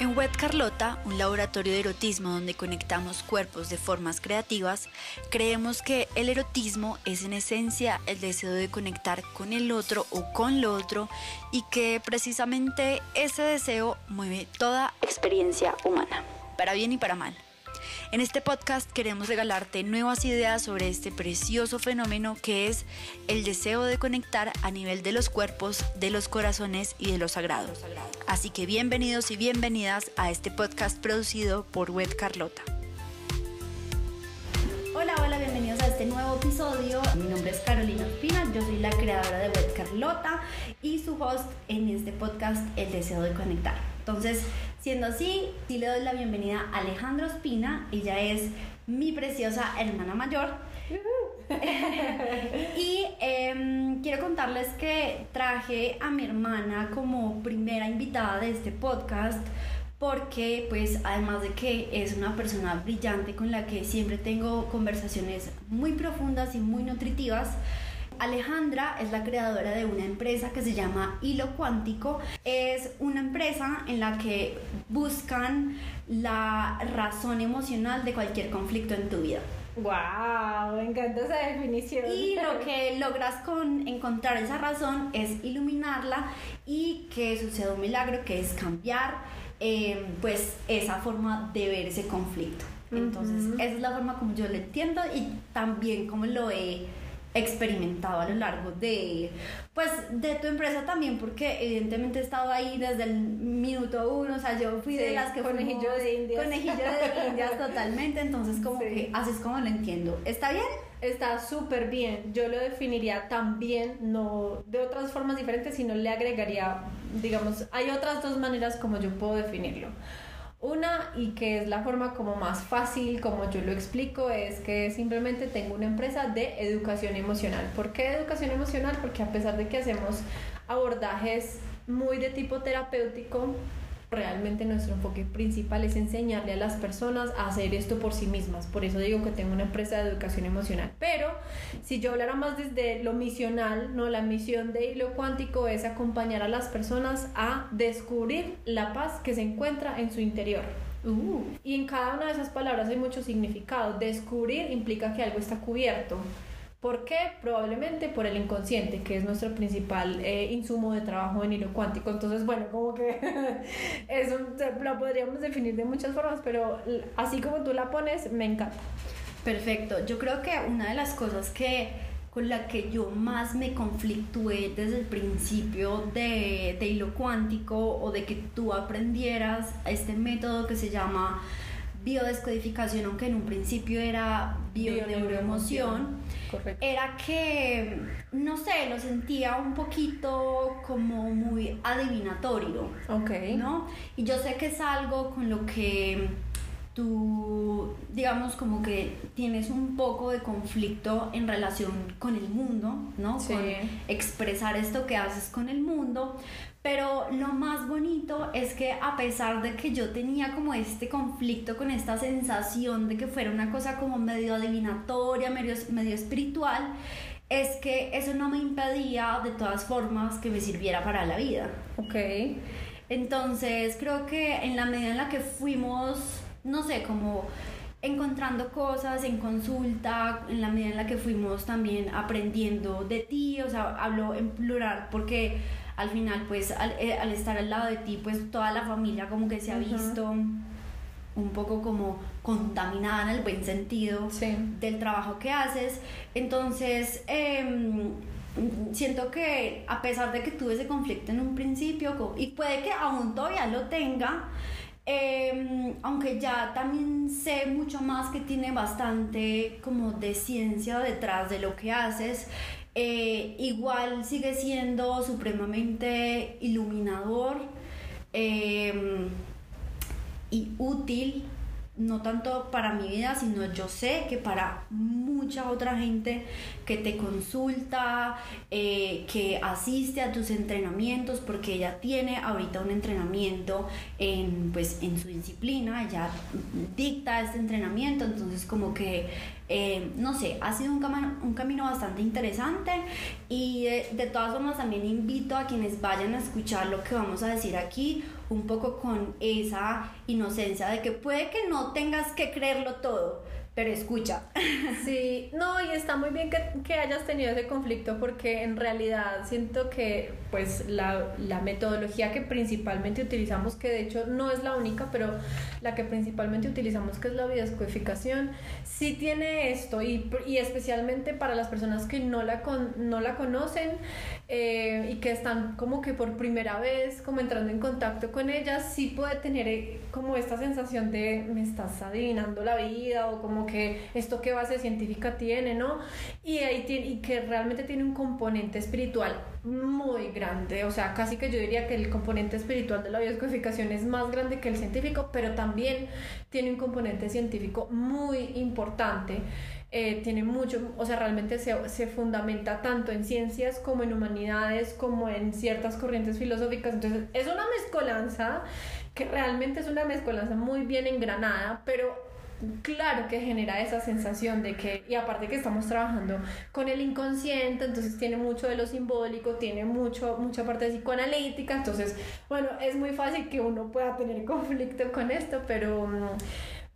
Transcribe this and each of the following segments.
En Wet Carlota, un laboratorio de erotismo donde conectamos cuerpos de formas creativas, creemos que el erotismo es en esencia el deseo de conectar con el otro o con lo otro y que precisamente ese deseo mueve toda experiencia humana, para bien y para mal. En este podcast queremos regalarte nuevas ideas sobre este precioso fenómeno que es el deseo de conectar a nivel de los cuerpos, de los corazones y de los sagrados. Así que bienvenidos y bienvenidas a este podcast producido por Web Carlota. Hola, hola, bienvenidos a este nuevo episodio. Mi nombre es Carolina Espina, yo soy la creadora de Web Carlota y su host en este podcast El Deseo de Conectar. Entonces, siendo así, sí le doy la bienvenida a Alejandro Espina, ella es mi preciosa hermana mayor. y em, quiero contarles que traje a mi hermana como primera invitada de este podcast porque pues además de que es una persona brillante con la que siempre tengo conversaciones muy profundas y muy nutritivas, Alejandra es la creadora de una empresa que se llama Hilo Cuántico. Es una empresa en la que buscan la razón emocional de cualquier conflicto en tu vida. ¡Wow! Me encanta esa definición. Y lo que logras con encontrar esa razón es iluminarla y que suceda un milagro que es cambiar eh, pues esa forma de ver ese conflicto. Entonces, esa es la forma como yo lo entiendo y también como lo he experimentado a lo largo de pues de tu empresa también porque evidentemente he estado ahí desde el minuto uno o sea yo fui de las que conejillo de indias conejillo de indias totalmente entonces como que así es como lo entiendo ¿está bien? Está súper bien. Yo lo definiría también, no de otras formas diferentes, sino le agregaría, digamos, hay otras dos maneras como yo puedo definirlo. Una, y que es la forma como más fácil, como yo lo explico, es que simplemente tengo una empresa de educación emocional. ¿Por qué educación emocional? Porque a pesar de que hacemos abordajes muy de tipo terapéutico, realmente nuestro enfoque principal es enseñarle a las personas a hacer esto por sí mismas. Por eso digo que tengo una empresa de educación emocional. Pero si yo hablara más desde lo misional, no la misión de Hilo Cuántico es acompañar a las personas a descubrir la paz que se encuentra en su interior. Uh. Y en cada una de esas palabras hay mucho significado. Descubrir implica que algo está cubierto. ¿Por qué? Probablemente por el inconsciente, que es nuestro principal eh, insumo de trabajo en hilo cuántico. Entonces, bueno, como que eso lo podríamos definir de muchas formas, pero así como tú la pones, me encanta. Perfecto. Yo creo que una de las cosas que con la que yo más me conflictué desde el principio de, de hilo cuántico o de que tú aprendieras este método que se llama biodescodificación, aunque en un principio era bioneuroemoción, era que, no sé, lo sentía un poquito como muy adivinatorio. Ok. ¿No? Y yo sé que es algo con lo que tú, digamos, como que tienes un poco de conflicto en relación con el mundo, ¿no? Sí. Con expresar esto que haces con el mundo. Pero lo más bonito es que a pesar de que yo tenía como este conflicto con esta sensación de que fuera una cosa como medio adivinatoria, medio, medio espiritual, es que eso no me impedía de todas formas que me sirviera para la vida. Ok. Entonces creo que en la medida en la que fuimos no sé, como encontrando cosas en consulta, en la medida en la que fuimos también aprendiendo de ti, o sea, hablo en plural porque al final pues al, eh, estar al lado de ti pues toda la familia como que se ha visto un poco como contaminada en el buen sentido del trabajo que haces, entonces em, siento que a pesar de que tuve ese conflicto en un principio y puede que aún todavía lo tenga, Em, aunque ya también sé mucho más que tiene bastante como de ciencia detrás de lo que haces, eh, igual sigue siendo supremamente iluminador em, y útil no tanto para mi vida, sino yo sé que para mucha otra gente que te consulta, eh, que asiste a tus entrenamientos, porque ella tiene ahorita un entrenamiento en, pues, en su disciplina, ella dicta este entrenamiento, entonces como que Eh, no sé, ha sido un, un camino bastante interesante y de, de todas formas también invito a quienes vayan a escuchar lo que vamos a decir aquí un poco con esa inocencia de que puede que no tengas que creerlo todo, pero escucha. Sí, no, y está muy bien que, que, hayas tenido ese conflicto porque en realidad siento que pues la, la, metodología que principalmente utilizamos, que de hecho no es la única, pero la que principalmente utilizamos, que es la biodescodificación, sí tiene esto y, y especialmente para las personas que no la, con, no la conocen eh, y que están como que por primera vez como entrando en contacto con ella, sí puede tener eh, como esta sensación de me estás adivinando la vida o como que esto qué base científica tiene, ¿no? Y, ahí tiene, y que realmente tiene un componente espiritual muy grande, o sea, casi que yo diría que el componente espiritual de la bioscodificación es más grande que el científico, pero también tiene un componente científico muy importante. Eh, tiene mucho, o sea, realmente se, se, fundamenta tanto en ciencias como en humanidades, como en ciertas corrientes filosóficas. Entonces, es una mezcolanza que realmente es una mezcolanza muy bien engranada, pero claro que genera esa sensación de que, y aparte que estamos trabajando con el inconsciente, entonces tiene mucho de lo simbólico, tiene mucho, mucha parte psicoanalítica, entonces, bueno, es muy fácil que uno pueda tener conflicto con esto, pero,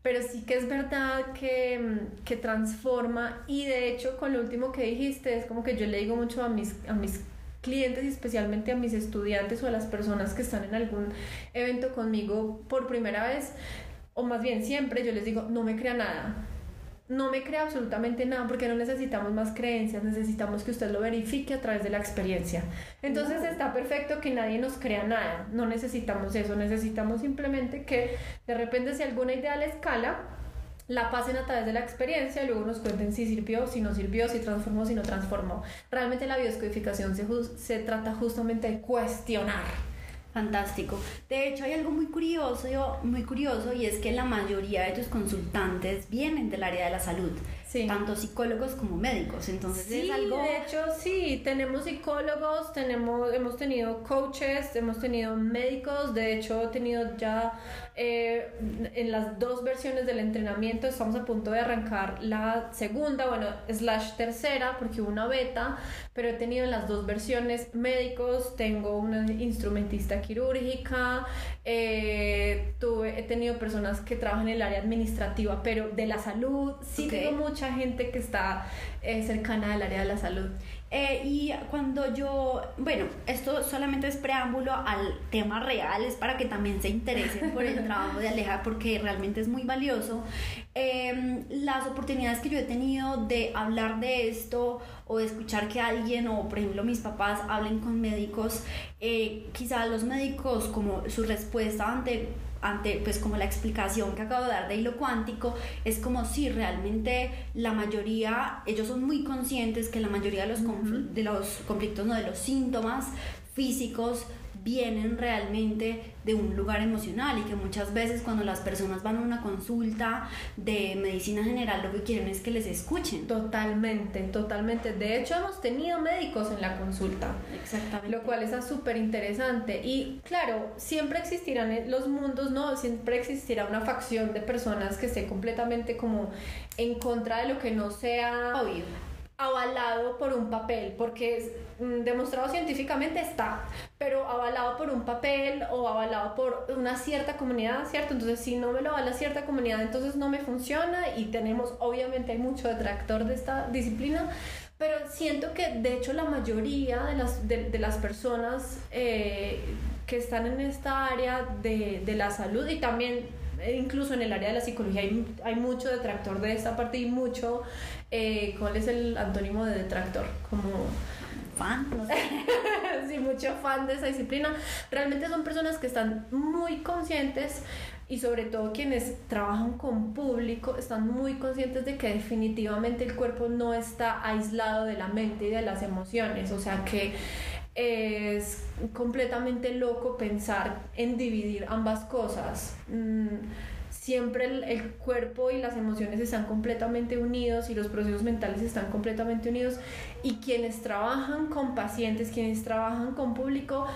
pero sí que es verdad que, que transforma y de hecho con lo último que dijiste, es como que yo le digo mucho a mis, a mis clientes y especialmente a mis estudiantes o a las personas que están en algún evento conmigo por primera vez, o más bien siempre yo les digo, no me crea nada. No me crea absolutamente nada porque no necesitamos más creencias, necesitamos que usted lo verifique a través de la experiencia. Entonces está perfecto que nadie nos crea nada, no necesitamos eso, necesitamos simplemente que de repente si alguna idea le escala, la pasen a través de la experiencia y luego nos cuenten si sirvió, si no sirvió, si transformó, si no transformó. Realmente la biodescodificación se, se trata justamente de cuestionar Fantástico. De hecho, hay algo muy curioso, muy curioso y es que la mayoría de tus consultantes vienen del área de la salud tanto psicólogos como médicos. Entonces es algo... De hecho, sí, tenemos psicólogos, tenemos, hemos tenido coaches, hemos tenido médicos, de hecho he tenido ya eh, en las dos versiones del entrenamiento, estamos a punto de arrancar la segunda, bueno, slash tercera, porque hubo una beta, pero he tenido en las dos versiones médicos, tengo una instrumentista quirúrgica, eh, tuve, he tenido personas que trabajan en el área administrativa, pero de la salud, sí tengo mucha gente que está eh, cercana al área de la salud. Eh, y cuando yo, bueno, esto solamente es preámbulo al tema real, es para que también se interesen por el trabajo de Aleja, porque realmente es muy valioso. Em, las oportunidades que yo he tenido de hablar de esto o de escuchar que alguien o por ejemplo mis papás hablen con médicos, eh, quizá los médicos como su respuesta ante ante pues como la explicación que acabo de dar de hilo cuántico, es como si realmente la mayoría, ellos son muy conscientes que la mayoría de los, de los conflictos, no de los síntomas físicos vienen realmente de un lugar emocional y que muchas veces cuando las personas van a una consulta de medicina general lo que quieren es que les escuchen. Totalmente, totalmente. De hecho hemos tenido médicos en la consulta. Exactamente. Lo cual es súper interesante. Y claro, siempre existirán los mundos, ¿no? Siempre existirá una facción de personas que esté completamente como en contra de lo que no sea... Obvio avalado por un papel, porque es mm, demostrado científicamente está, pero avalado por un papel o avalado por una cierta comunidad, ¿cierto? Entonces, si no me lo avala cierta comunidad, entonces no me funciona y tenemos, obviamente, hay mucho detractor de esta disciplina, pero siento que de hecho la mayoría de las, de, las personas eh, que están en esta área de, de la salud y también incluso en el área de la psicología hay, hay mucho detractor de esta parte y mucho eh, ¿cuál es el antónimo de detractor? Como fan, no sé. sí, mucho fan de esa disciplina. Realmente son personas que están muy conscientes y sobre todo quienes trabajan con público están muy conscientes de que definitivamente el cuerpo no está aislado de la mente y de las emociones, o sea que es completamente loco pensar en dividir ambas cosas. Mm, siempre el, cuerpo y las emociones están completamente unidos y los procesos mentales están completamente unidos y quienes trabajan con pacientes, quienes trabajan con público,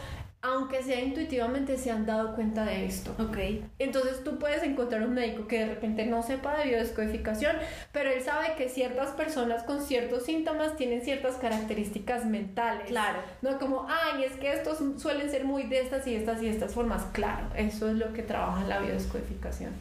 aunque sea intuitivamente, se han dado cuenta de esto. Ok. Entonces tú puedes encontrar un médico que de repente no sepa de biodescodificación, pero él sabe que ciertas personas con ciertos síntomas tienen ciertas características mentales. Claro. No como, ay, es que estos suelen ser muy de estas y estas y estas formas. Claro, eso es lo que trabaja la biodescodificación.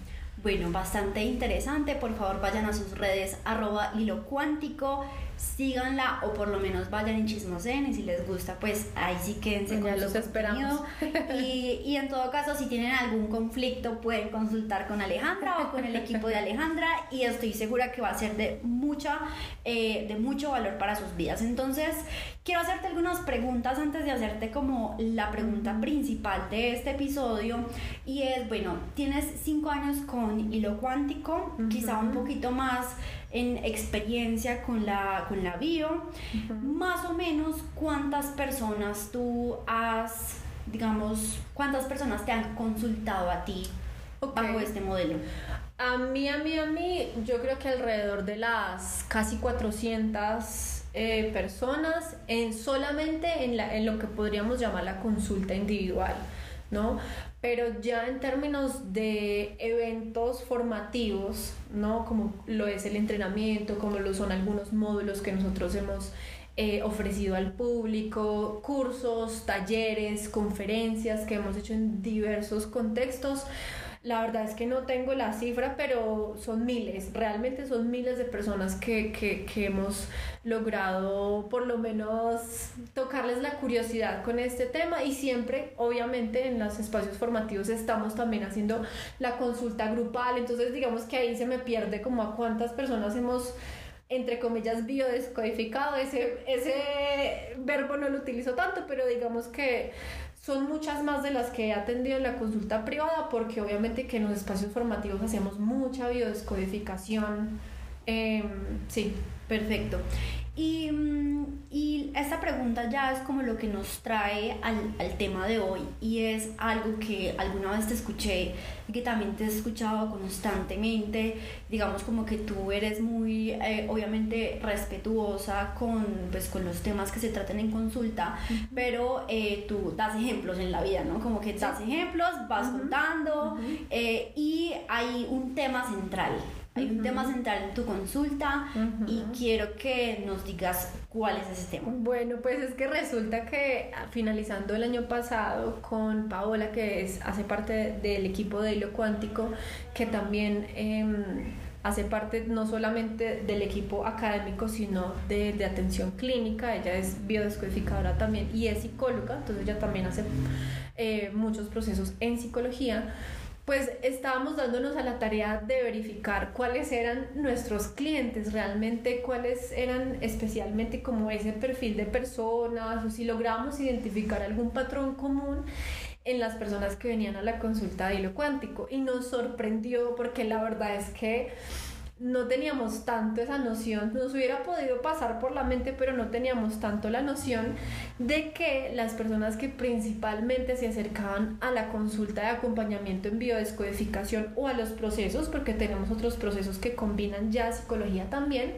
Bueno, bastante interesante. Por favor, vayan a sus redes arroba hilo cuántico, síganla o por lo menos vayan en chismosen y si les gusta, pues ahí sí quédense con los esperamos. Y, y en todo caso, si tienen algún conflicto, pueden consultar con Alejandra o con el equipo de Alejandra y estoy segura que va a ser de mucha, eh, de mucho valor para sus vidas. Entonces, quiero hacerte algunas preguntas antes de hacerte como la pregunta principal de este episodio y es, bueno, tienes cinco años con hilo cuántico, quizá un poquito más en experiencia con la, con la bio, más o menos cuántas personas tú has, digamos, cuántas personas te han consultado a ti bajo este modelo. A mí, a mí, a mí, yo creo que alrededor de las casi 400 eh, personas en solamente en, la, en lo que podríamos llamar la consulta individual, ¿no? Pero ya en términos de eventos formativos, ¿no? Como lo es el entrenamiento, como lo son algunos módulos que nosotros hemos eh, ofrecido al público, cursos, talleres, conferencias que hemos hecho en diversos contextos. La verdad es que no tengo la cifra, pero son miles, realmente son miles de personas que, que, hemos logrado por lo menos tocarles la curiosidad con este tema y siempre, obviamente, en los espacios formativos estamos también haciendo la consulta grupal, entonces digamos que ahí se me pierde como a cuántas personas hemos entre comillas, biodescodificado. Ese, ese verbo no lo utilizo tanto, pero digamos que son muchas más de las que he atendido en la consulta privada, porque obviamente que en los espacios formativos hacemos mucha biodescodificación. Eh, sí. Perfecto. Y, mm, y esta pregunta ya es como lo que nos trae al, al, tema de hoy y es algo que alguna vez te escuché y que también te he escuchado constantemente, digamos como que tú eres muy eh, obviamente respetuosa con, pues, con los temas que se tratan en consulta, uh -huh. pero eh, tú das ejemplos en la vida, ¿no? Como que das ejemplos, vas uh -huh. contando uh -huh. eh, y hay un tema central. Hay un uh -huh. tema central en tu consulta uh -huh. y quiero que nos digas cuál es ese tema. Bueno, pues es que resulta que finalizando el año pasado con Paola, que es, hace parte del equipo de hilo cuántico, que también eh, hace parte no solamente del equipo académico, sino de, de, atención clínica. Ella es biodescodificadora también y es psicóloga, entonces ella también hace eh, muchos procesos en psicología pues estábamos dándonos a la tarea de verificar cuáles eran nuestros clientes, realmente cuáles eran especialmente como ese perfil de personas o si logramos identificar algún patrón común en las personas que venían a la consulta de hilo cuántico. Y nos sorprendió porque la verdad es que no teníamos tanto esa noción, nos hubiera podido pasar por la mente, pero no teníamos tanto la noción de que las personas que principalmente se acercaban a la consulta de acompañamiento en biodescodificación o a los procesos, porque tenemos otros procesos que combinan ya psicología también,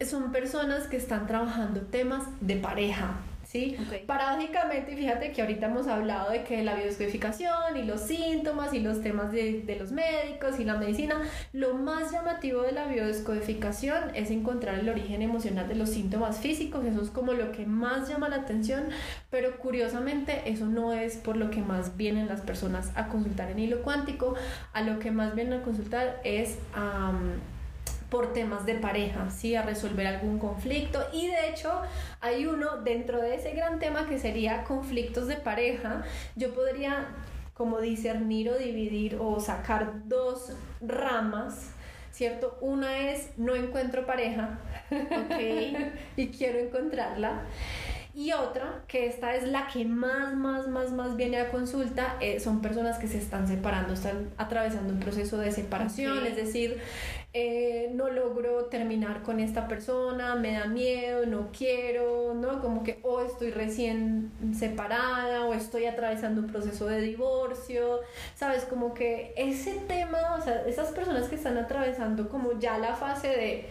son personas que están trabajando temas de pareja, ¿sí? Okay. Paradójicamente, fíjate que ahorita hemos hablado de que la biodescodificación y los síntomas y los temas de, de, los médicos y la medicina, lo más llamativo de la biodescodificación es encontrar el origen emocional de los síntomas físicos, eso es como lo que más llama la atención, pero curiosamente eso no es por lo que más vienen las personas a consultar en hilo cuántico, a lo que más vienen a consultar es... Um, por temas de pareja, ¿sí? a resolver algún conflicto. Y de hecho hay uno dentro de ese gran tema que sería conflictos de pareja. Yo podría como discernir o dividir o sacar dos ramas. ¿Cierto? Una es no encuentro pareja okay. y quiero encontrarla. Y otra, que esta es la que más, más, más, más viene a consulta, eh, son personas que se están separando, están atravesando un proceso de separación, okay. es decir, eh, no logro terminar con esta persona, me da miedo, no quiero, ¿no? Como que o estoy recién separada o estoy atravesando un proceso de divorcio, ¿sabes? Como que ese tema, o sea, esas personas que están atravesando como ya la fase de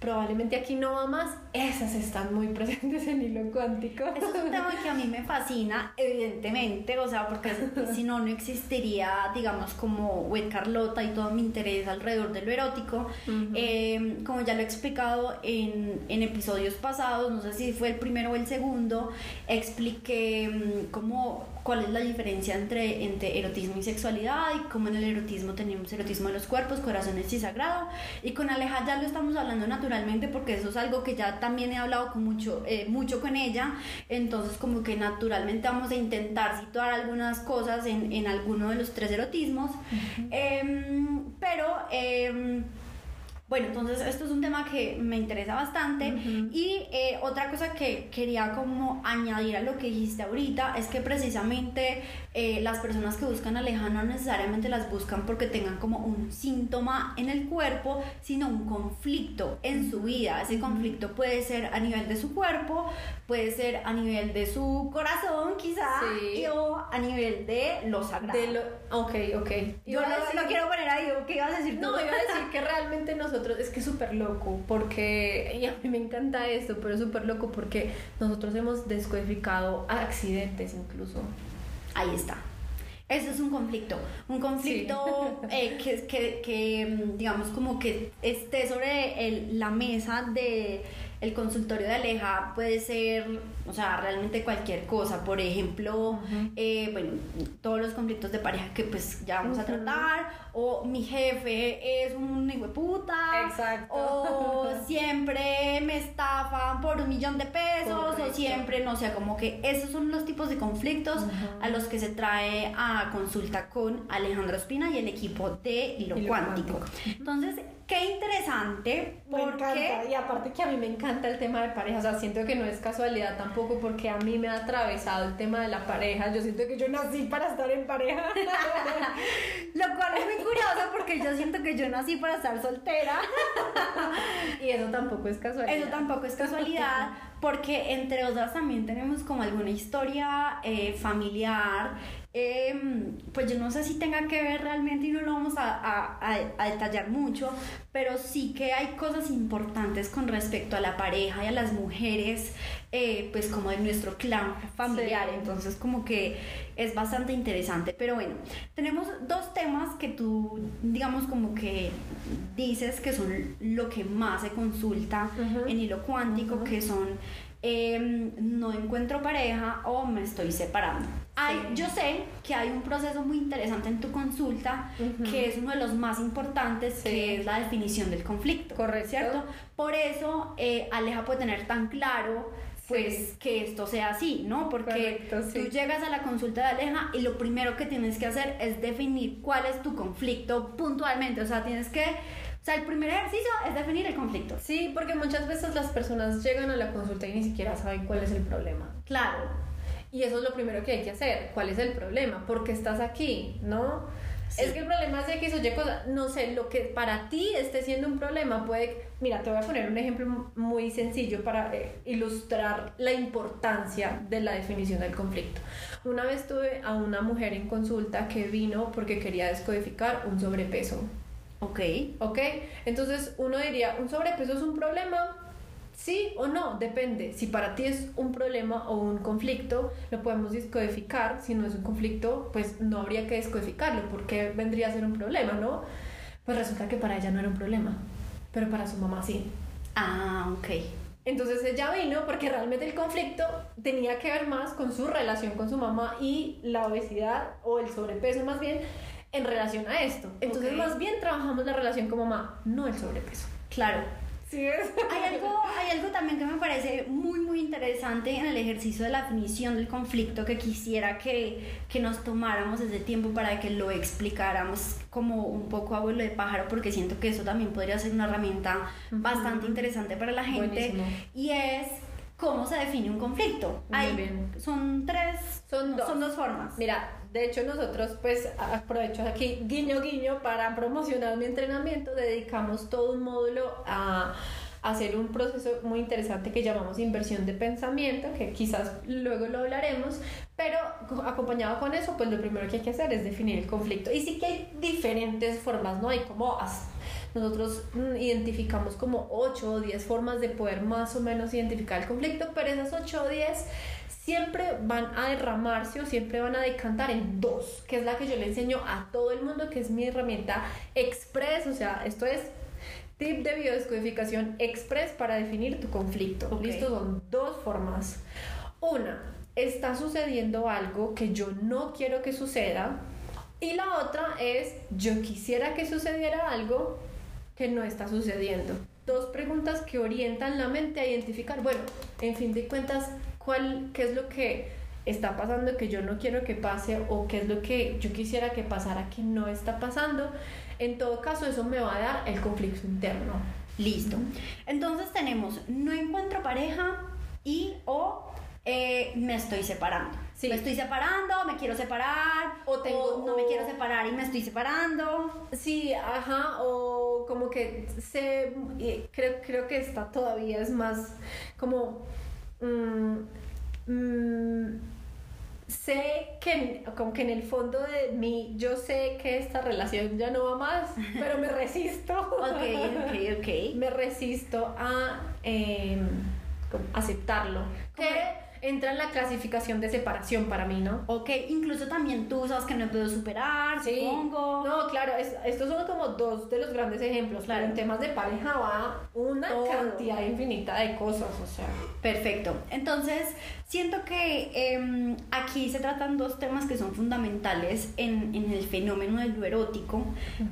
probablemente aquí no va más, esas están muy presentes en hilo cuántico. Eso es un tema que a mí me fascina, evidentemente, o sea, porque si no, no existiría, digamos, como Wet Carlota y todo mi interés alrededor de lo erótico. Eh, como ya lo he explicado en, en, episodios pasados, no sé si fue el primero o el segundo, expliqué mm, cómo cuál es la diferencia entre, entre erotismo y sexualidad y cómo en el erotismo tenemos erotismo de los cuerpos, corazones y sagrado. Y con Aleja ya lo estamos hablando naturalmente porque eso es algo que ya también he hablado con mucho, eh, mucho con ella. Entonces como que naturalmente vamos a intentar situar algunas cosas en, en alguno de los tres erotismos. Em, pero... Eh, bueno, entonces esto es un tema que me interesa bastante y eh, otra cosa que quería como añadir a lo que dijiste ahorita es que precisamente eh, las personas que buscan aleja no necesariamente las buscan porque tengan como un síntoma en el cuerpo, sino un conflicto en su vida. Ese conflicto puede ser a nivel de su cuerpo, puede ser a nivel de su corazón quizá o a nivel de lo sagrado. De lo, ok, ok. Yo no, quiero poner ahí, ¿qué ibas a decir No, iba a decir que realmente nosotros es que es súper loco, porque, y a mí me encanta esto, pero es súper loco porque nosotros hemos descodificado accidentes incluso. Ahí está. Eso es un conflicto, un conflicto eh, que, que, que, digamos, como que esté sobre el, la mesa de el consultorio de Aleja puede ser, o sea, realmente cualquier cosa. Por ejemplo, eh, bueno, todos los conflictos de pareja que pues ya vamos a tratar, o mi jefe es un hijo de puta, Exacto. o siempre me estafan por un millón de pesos, o siempre, no sé, como que esos son los tipos de conflictos a los que se trae a consulta con Alejandro Espina y el equipo de Hilo, Cuántico. Entonces, qué interesante. Porque... Y aparte que a mí me encanta el tema de pareja. O sea, siento que no es casualidad tampoco porque a mí me ha atravesado el tema de la pareja. Yo siento que yo nací para estar en pareja. Lo cual es muy curioso porque yo siento que yo nací para estar soltera. y eso tampoco es casualidad. Eso tampoco es casualidad porque entre otras también tenemos como alguna historia eh, familiar Em, pues yo no sé si tenga que ver realmente y no lo vamos a, a, detallar mucho, pero sí que hay cosas importantes con respecto a la pareja y a las mujeres, eh, pues como de nuestro clan familiar, entonces como que es bastante interesante, pero bueno, tenemos dos temas que tú, digamos como que dices que son lo que más se consulta en hilo cuántico, que son Em, no encuentro pareja o me estoy separando. Yo sé que hay un proceso muy interesante en tu consulta que es uno de los más importantes, que es la definición del conflicto. Correcto. ¿Cierto? Por eso eh, Aleja puede tener tan claro pues que esto sea así, ¿no? Porque tú llegas a la consulta de Aleja y lo primero que tienes que hacer es definir cuál es tu conflicto puntualmente, o sea, tienes que o sea, el primer ejercicio es definir el conflicto. Sí, porque muchas veces las personas llegan a la consulta y ni siquiera saben cuál es el problema. Claro. Y eso es lo primero que hay que hacer. ¿Cuál es el problema? ¿Por qué estás aquí? ¿No? Es que el problema es que eso oye cosa, no sé, lo que para ti esté siendo un problema puede... Mira, te voy a poner un ejemplo muy sencillo para eh, ilustrar la importancia de la definición del conflicto. Una vez tuve a una mujer en consulta que vino porque quería descodificar un sobrepeso. Ok. Ok, entonces uno diría, ¿un sobrepeso es un problema? Sí o no, depende. Si para ti es un problema o un conflicto, lo podemos descodificar. Si no es un conflicto, pues no habría que descodificarlo, porque vendría a ser un problema, ¿no? Pues resulta que para ella no era un problema, pero para su mamá sí. Ah, ok. Entonces ella vino porque realmente el conflicto tenía que ver más con su relación con su mamá y la obesidad o el sobrepeso más bien en relación a esto. Entonces, más bien trabajamos la relación como mamá, no el sobrepeso. Claro. Sí es. Hay algo, hay algo también que me parece muy, muy interesante en el ejercicio de la definición del conflicto que quisiera que, que nos tomáramos ese tiempo para que lo explicáramos como un poco abuelo de pájaro, porque siento que eso también podría ser una herramienta bastante interesante para la gente. Y es cómo se define un conflicto. Muy bien. Son tres, son dos. son dos formas. Mira, de hecho, nosotros, pues, aprovecho aquí, guiño, guiño, para promocionar mi entrenamiento, dedicamos todo un módulo a, hacer un proceso muy interesante que llamamos inversión de pensamiento, que quizás luego lo hablaremos, pero acompañado con eso, pues lo primero que hay que hacer es definir el conflicto. Y sí que hay diferentes formas, ¿no? Hay como nosotros mm, identificamos como 8 o 10 formas de poder más o menos identificar el conflicto, pero esas 8 o 10 siempre van a derramarse o siempre van a decantar en dos, que es la que yo le enseño a todo el mundo, que es mi herramienta Express, o sea, esto es tip de biodescodificación Express para definir tu conflicto. Listo, son dos formas. Una, está sucediendo algo que yo no quiero que suceda. Y la otra es, yo quisiera que sucediera algo que no está sucediendo. Dos preguntas que orientan la mente a identificar, bueno, en fin de cuentas, cuál, qué es lo que está pasando que yo no quiero que pase o qué es lo que yo quisiera que pasara que no está pasando. En todo caso, eso me va a dar el conflicto interno. Listo. Entonces tenemos no encuentro pareja y o eh, me estoy separando. Me estoy separando, me quiero separar, o, tengo, no me quiero separar y me estoy separando. Sí, ajá, o como que sé, creo, creo que está todavía es más como Mm, mm, sé que como que en el fondo de mí yo sé que esta relación ya no va más, pero me resisto. ok, ok, ok. Me resisto a em, aceptarlo. Que entra en la clasificación de separación para mí, ¿no? Ok, incluso también tú sabes que no puedo superar, sí. supongo. No, claro, estos son como dos de los grandes ejemplos. Claro, en temas de pareja va una cantidad infinita de cosas, o sea. Perfecto. Entonces, siento que em, aquí se tratan dos temas que son fundamentales en, en el fenómeno del lo erótico,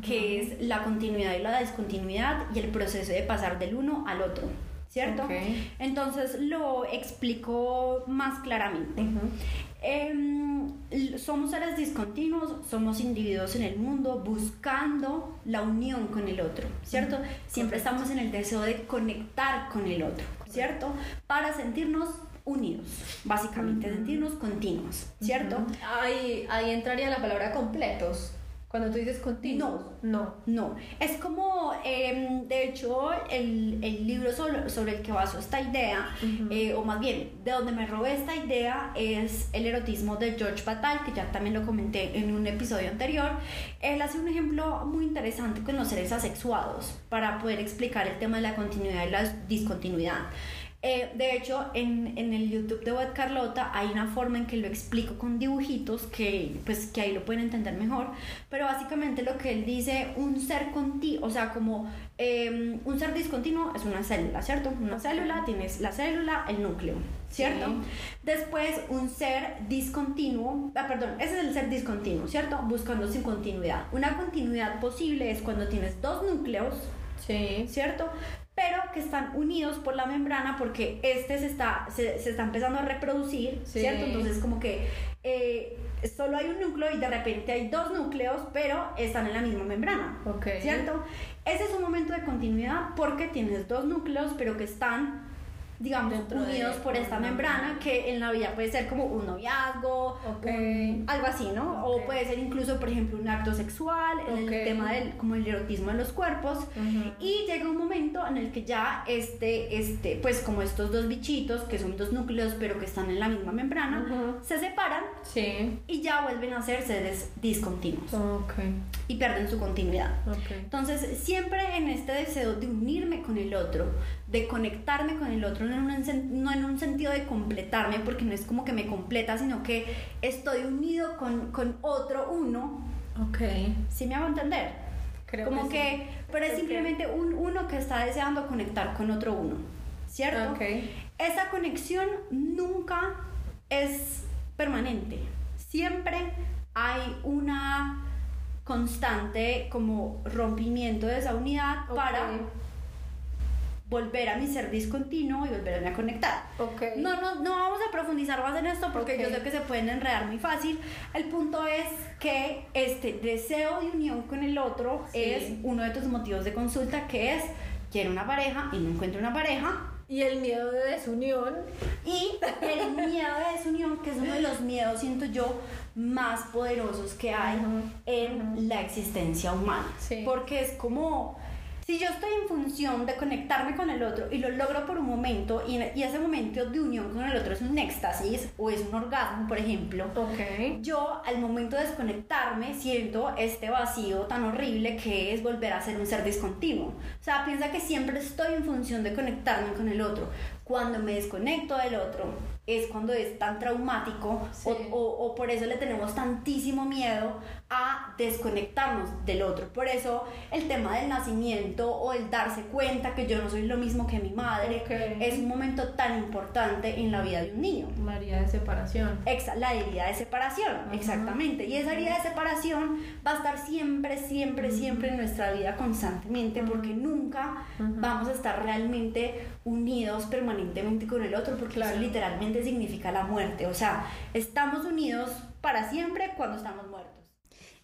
que es la continuidad y la discontinuidad y el proceso de pasar del uno al otro. ¿Cierto? Entonces lo explico más claramente. Em, somos seres discontinuos, somos individuos en el mundo buscando la unión con el otro, ¿cierto? Siempre estamos en el deseo de conectar con el otro, ¿cierto? Para sentirnos unidos, básicamente, sentirnos continuos, ¿cierto? ahí, ahí entraría la palabra completos. Cuando tú dices continuo, no, no. Es como, em, de hecho, el, el libro sobre, sobre, el que baso esta idea, eh, o más bien, de donde me robé esta idea, es el erotismo de George Batal, que ya también lo comenté en un episodio anterior. Él hace un ejemplo muy interesante con los seres asexuados para poder explicar el tema de la continuidad y la discontinuidad. Eh, de hecho, en, en, el YouTube de Web Carlota hay una forma en que lo explico con dibujitos que, pues, que ahí lo pueden entender mejor. Pero básicamente lo que él dice, un ser continuo, o sea, como em, un ser discontinuo es una célula, ¿cierto? Una célula, tienes la célula, el núcleo, ¿cierto? Después, un ser discontinuo, ah, perdón, ese es el ser discontinuo, ¿cierto? Buscando sin continuidad. Una continuidad posible es cuando tienes dos núcleos, Sí. ¿Cierto? Pero que están unidos por la membrana porque este se está, se, está empezando a reproducir, ¿cierto? Entonces como que eh, solo hay un núcleo y de repente hay dos núcleos, pero están en la misma membrana, ¿cierto? Ese es un momento de continuidad porque tienes dos núcleos, pero que están digamos, unidos por esta membrana, que en la vida puede ser como un noviazgo, algo así, ¿no? O puede ser incluso, por ejemplo, un acto sexual, el tema del como el erotismo de los cuerpos. Y llega un momento en el que ya este, este, pues como estos dos bichitos, que son dos núcleos, pero que están en la misma membrana, se separan y ya vuelven a ser seres discontinuos. Y pierden su continuidad. Entonces, siempre en este deseo de unirme con el otro, de conectarme con el otro, no en, un, no en un sentido de completarme, porque no es como que me completa, sino que estoy unido con, con otro uno. Ok. ¿Sí me hago entender? Creo como que, pero es simplemente un uno que está deseando conectar con otro uno, ¿cierto? Ok. Esa conexión nunca es permanente. Siempre hay una constante como rompimiento de esa unidad para volver a mi ser discontinuo y volverme a conectar. Okay. No, no, no vamos a profundizar más en esto porque yo sé que se pueden enredar muy fácil. El punto es que este deseo de unión con el otro es uno de tus motivos de consulta, que es quiero una pareja y no encuentro una pareja. Y el miedo de desunión. Y el miedo de desunión, que es uno de los miedos, siento yo, más poderosos que hay en la existencia humana. Porque es como Si yo estoy en función de conectarme con el otro y lo logro por un momento y, y ese momento de unión con el otro es un éxtasis o es un orgasmo, por ejemplo, Ok. yo al momento de desconectarme siento este vacío tan horrible que es volver a ser un ser discontinuo. O sea, piensa que siempre estoy en función de conectarme con el otro. Cuando me desconecto del otro es cuando es tan traumático Sí. o, o- o por eso le tenemos tantísimo miedo a desconectarnos del otro. Por eso el tema del nacimiento o el darse cuenta que yo no soy lo mismo que mi madre es un momento tan importante en la vida de un niño. María de separación. Exa- la herida de separación, exactamente. Y esa herida de separación va a estar siempre, siempre, siempre en nuestra vida constantemente porque nunca vamos a estar realmente unidos permanentemente con el otro porque Claro. eso literalmente significa la muerte. O sea, estamos unidos para siempre cuando estamos muertos.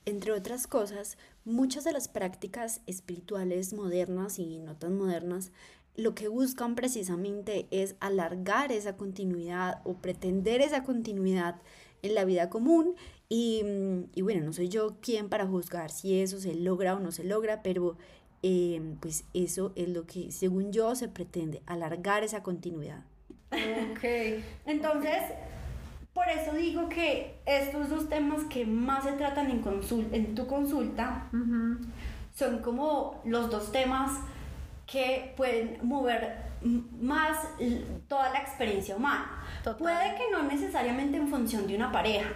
Entre otras cosas, muchas de las prácticas espirituales modernas y no tan modernas lo que buscan precisamente es alargar esa continuidad o pretender esa continuidad en la vida común y, mm, y bueno, no soy yo quien para juzgar si eso se logra o no se logra, pero eh, pues eso es lo que según yo se pretende, alargar esa continuidad. Ok. Entonces, por eso digo que estos dos temas que más se tratan en, tu consulta son como los dos temas que pueden mover más toda la experiencia humana. Total. Puede que no necesariamente en función de una pareja,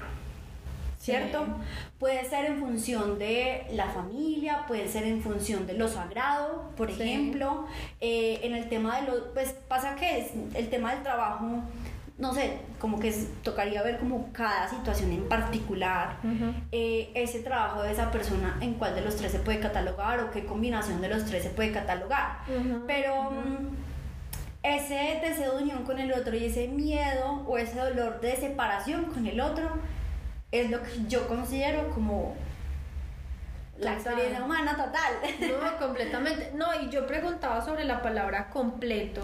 ¿cierto? Sí. Puede ser en función de la familia, puede ser en función de lo sagrado, por Sí. ejemplo. Eh, en el tema de lo, pues pasa que es el tema del trabajo, no sé, como que tocaría ver como cada situación en particular, eh, ese trabajo de esa persona, en cuál de los tres se puede catalogar o qué combinación de los tres se puede catalogar. Pero mm, ese deseo de unión con el otro y ese miedo o ese dolor de separación con el otro es lo que yo considero como la experiencia humana total. No, completamente. No, y yo preguntaba sobre la palabra completo,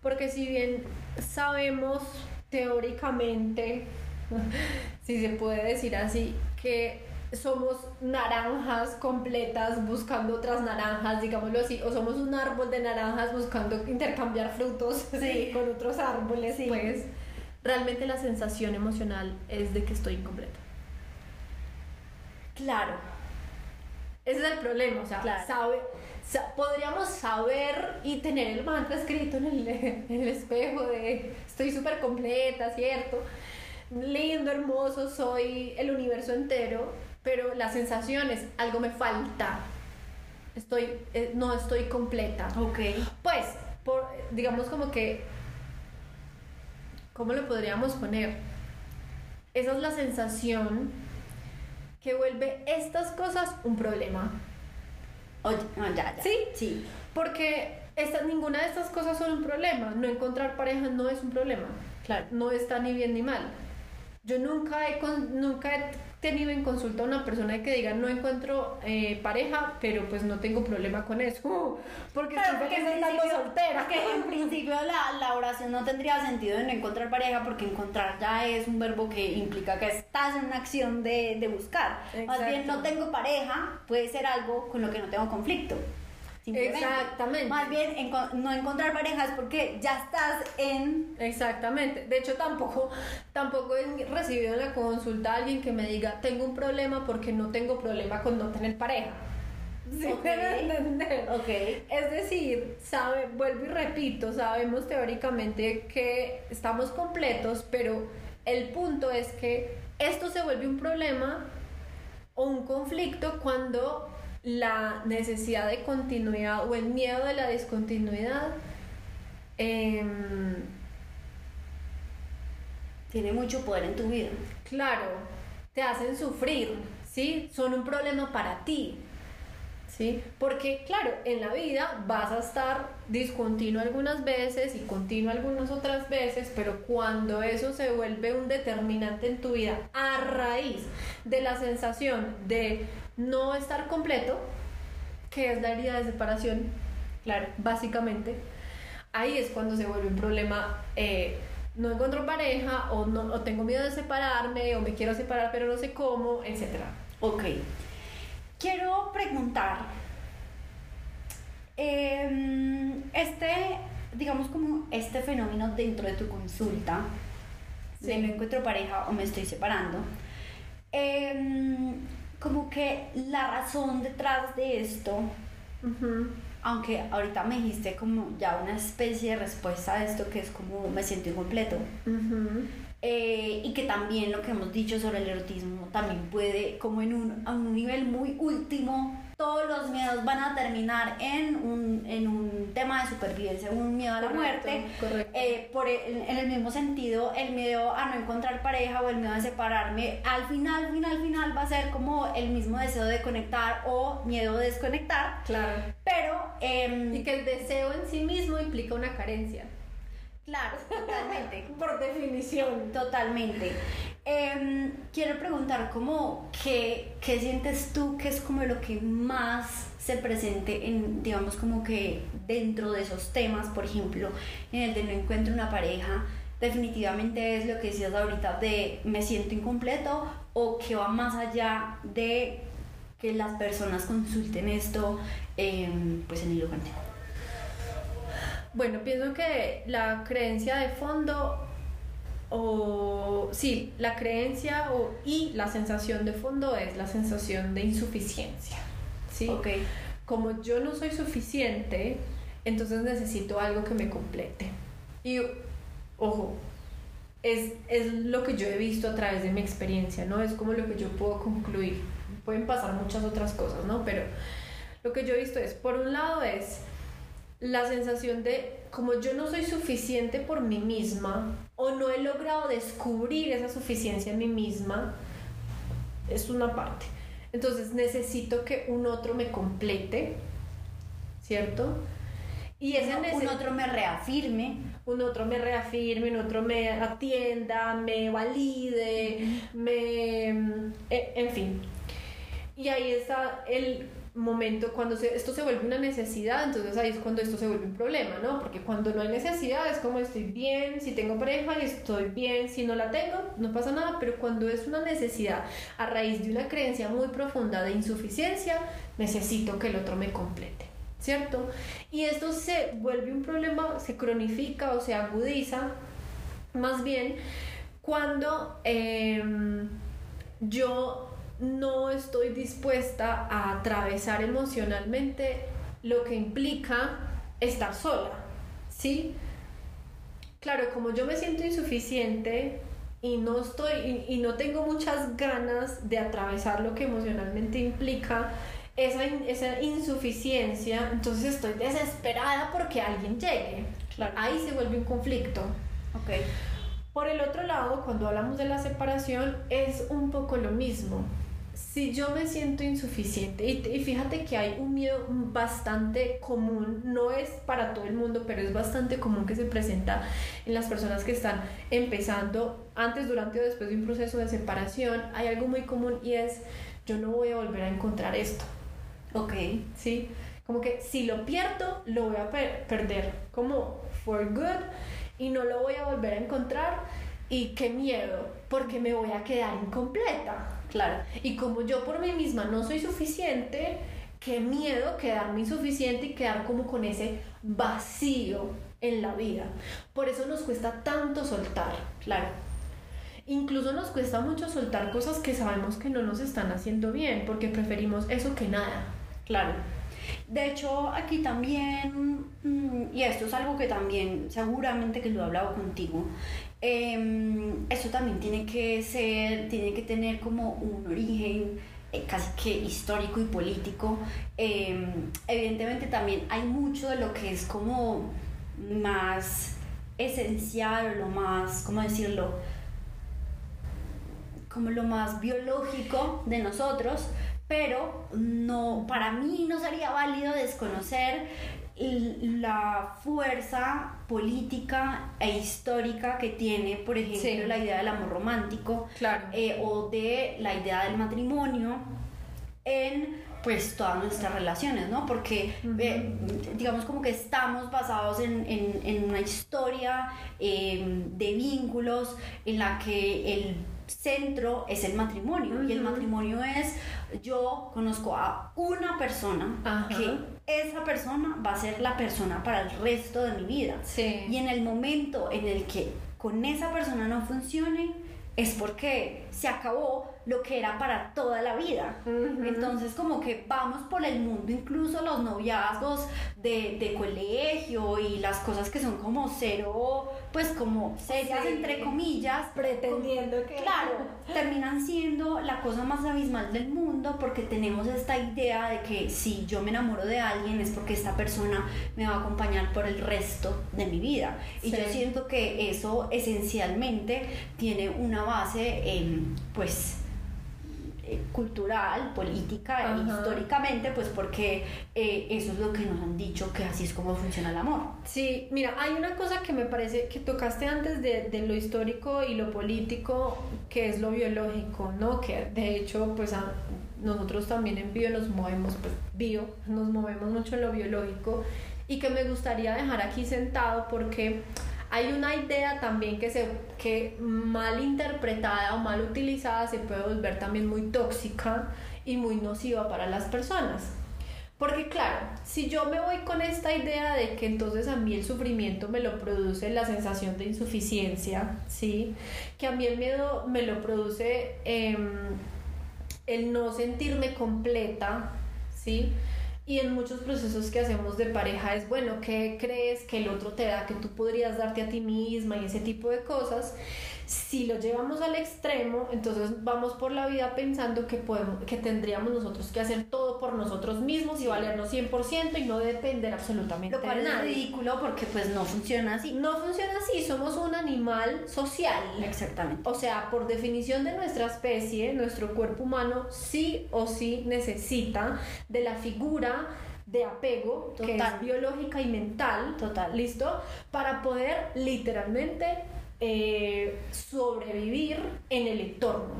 porque si bien sabemos teóricamente, si se puede decir así, que somos naranjas completas buscando otras naranjas, digámoslo así, o somos un árbol de naranjas buscando intercambiar frutos Sí. con otros árboles, Sí. pues realmente la sensación emocional es de que estoy incompleta. Claro, Ese es el problema, o sea, Claro. sabe, sa- podríamos saber y tener el mantra escrito en el, en el espejo de estoy súper completa, ¿cierto? Lindo, hermoso, soy el universo entero, pero la sensación es algo me falta, estoy, eh, no estoy completa. ok. Pues, por, digamos como que, ¿cómo lo podríamos poner? Esa es la sensación que vuelve estas cosas un problema. No, ya, ya. ¿Sí? Sí. Porque esta, ninguna de estas cosas son un problema. No encontrar pareja no es un problema. Claro. No está ni bien ni mal. Yo nunca he, con- nunca he tenido en consulta a una persona que diga no encuentro eh, pareja, pero pues no tengo problema con eso. Porque estoy feliz en estando soltera. porque en principio la, la oración no tendría sentido en encontrar pareja porque encontrar ya es un verbo que implica que estás en una acción de, de buscar. Más bien no tengo pareja puede ser algo con lo que no tengo conflicto. Simplemente. Exactamente. Más bien no encontrar pareja es porque ya estás en... Exactamente. De hecho, tampoco, tampoco he recibido en la consulta a alguien que me diga, tengo un problema porque no tengo problema con no tener pareja. ¿Sí Ok. me van a entender? Ok. Es decir, sabe, vuelvo y repito, sabemos teóricamente que estamos completos, pero el punto es que esto se vuelve un problema o un conflicto cuando la necesidad de continuidad o el miedo de la discontinuidad em, Tiene mucho poder en tu vida. claro, te hacen sufrir, ¿sí? Son un problema para ti, ¿sí? Porque, claro, en la vida vas a estar discontinuo algunas veces y continuo algunas otras veces, pero cuando eso se vuelve un determinante en tu vida a raíz de la sensación de no estar completo, que es la herida de separación, Claro. básicamente, ahí es cuando se vuelve un problema. eh, no encuentro pareja o, no, o tengo miedo de separarme o me quiero separar pero no sé cómo, etc. Ok. Quiero preguntar, Em, este, digamos como este fenómeno dentro de tu consulta, de no encuentro pareja o me estoy separando, em, como que la razón detrás de esto, aunque ahorita me dijiste como ya una especie de respuesta a esto que es como me siento incompleto. Eh, y que también lo que hemos dicho sobre el erotismo también puede, como en un, a un nivel muy último, todos los miedos van a terminar en un, en un tema de supervivencia, un miedo a la muerte. Eh, por en el mismo sentido, el miedo a no encontrar pareja o el miedo a separarme, al final, final, final va a ser como el mismo deseo de conectar o miedo de desconectar. Claro. Pero... Em, y que el deseo en sí mismo implica una carencia. Claro, totalmente. Por definición. Totalmente. Em, quiero preguntar cómo, ¿qué, ¿qué sientes tú que es como lo que más se presente en, digamos, como que dentro de esos temas, por ejemplo, en el de no encuentro una pareja, definitivamente es lo que decías ahorita de me siento incompleto o que va más allá de que las personas consulten esto em, pues en el lugar bueno, pienso que la creencia de fondo o sí, la creencia o, y la sensación de fondo es la sensación de insuficiencia. ¿sí? Ok. Como yo no soy suficiente, entonces necesito algo que me complete. Y ojo, es, es lo que yo he visto a través de mi experiencia, ¿no? Es como lo que yo puedo concluir. Pueden pasar muchas otras cosas, ¿no? Pero lo que yo he visto es, por un lado es la sensación de como yo no soy suficiente por mí misma o no he logrado descubrir esa suficiencia en mí misma, es una parte. Entonces necesito que un otro me complete, ¿cierto? Y ese un otro me reafirme. Un otro me reafirme, un otro me atienda, me valide, me... E, en fin. Y ahí está el momento cuando esto se vuelve una necesidad, entonces ahí es cuando esto se vuelve un problema, ¿no? Porque cuando no hay necesidad es como estoy bien, si tengo pareja y estoy bien, si no la tengo, no pasa nada, pero cuando es una necesidad a raíz de una creencia muy profunda de insuficiencia, necesito que el otro me complete, ¿cierto? Y esto se vuelve un problema, se cronifica o se agudiza, más bien cuando em, yo no estoy dispuesta a atravesar emocionalmente lo que implica estar sola, ¿sí? Claro, como yo me siento insuficiente y no estoy y, no tengo muchas ganas de atravesar lo que emocionalmente implica esa, esa insuficiencia, entonces estoy desesperada porque alguien llegue. Ahí se vuelve un conflicto. Okay. Por el otro lado, cuando hablamos de la separación, es un poco lo mismo si yo me siento insuficiente, y, fíjate que hay un miedo bastante común, no es para todo el mundo, pero es bastante común que se presenta en las personas que están empezando antes, durante o después de un proceso de separación, hay algo muy común y es, yo no voy a volver a encontrar esto. Ok. Sí, como que si lo pierdo, lo voy a perder como for good y no lo voy a volver a encontrar y qué miedo, porque me voy a quedar incompleta. Claro. Y como yo por mí misma no soy suficiente, qué miedo quedarme insuficiente y quedar como con ese vacío en la vida. Por eso nos cuesta tanto soltar. Claro. Incluso nos cuesta mucho soltar cosas que sabemos que no nos están haciendo bien, porque preferimos eso que nada. Claro. De hecho, aquí también, mm, y esto es algo que también seguramente que lo he hablado contigo, eh, eso también tiene que ser, tiene que tener como un origen eh, casi que histórico y político. Em, evidentemente también hay mucho de lo que es como más esencial lo más, ¿cómo decirlo? Como lo más biológico de nosotros, pero no, para mí no sería válido desconocer la fuerza política e histórica que tiene, por ejemplo, la idea del amor romántico eh, o de la idea del matrimonio en pues todas nuestras relaciones, ¿no? Porque eh, digamos como que estamos basados en, en, una historia em, de vínculos en la que el centro es el matrimonio y el matrimonio es yo conozco a una persona que esa persona va a ser la persona para el resto de mi vida. Y en el momento en el que con esa persona no funcione, es porque se acabó lo que era para toda la vida. Entonces como que vamos por el mundo, incluso los noviazgos de, de, colegio y las cosas que son como cero, pues como serias entre comillas. Pretendiendo que... Claro, terminan siendo la cosa más abismal del mundo porque tenemos esta idea de que si yo me enamoro de alguien es porque esta persona me va a acompañar por el resto de mi vida. Y yo siento que eso esencialmente tiene una base en, pues, eh, cultural, política e históricamente, pues porque eh, eso es lo que nos han dicho que así es como funciona el amor. Sí, mira, hay una cosa que me parece que tocaste antes de, de lo histórico y lo político, que es lo biológico, ¿no? Que de hecho, pues nosotros también en bio nos movemos, pues bio, nos movemos mucho en lo biológico y que me gustaría dejar aquí sentado porque hay una idea también que, se, que mal interpretada o mal utilizada se puede volver también muy tóxica y muy nociva para las personas. Porque claro, si yo me voy con esta idea de que entonces a mí el sufrimiento me lo produce la sensación de insuficiencia, ¿sí? Que a mí el miedo me lo produce em, el no sentirme completa, ¿sí? Y en muchos procesos que hacemos de pareja es, bueno, ¿qué crees que el otro te da que tú podrías darte a ti misma y ese tipo de cosas? Si lo llevamos al extremo, entonces vamos por la vida pensando que, podemos, que tendríamos nosotros que hacer todo por nosotros mismos y valernos 100% y no depender absolutamente Lo cual es ridículo porque pues no funciona así. No funciona así, somos un animal social. Exactamente. O sea, por definición de nuestra especie, nuestro cuerpo humano sí o sí necesita de la figura de apego, que es biológica y mental, Total. ¿listo? Para poder literalmente eh, sobrevivir en el entorno.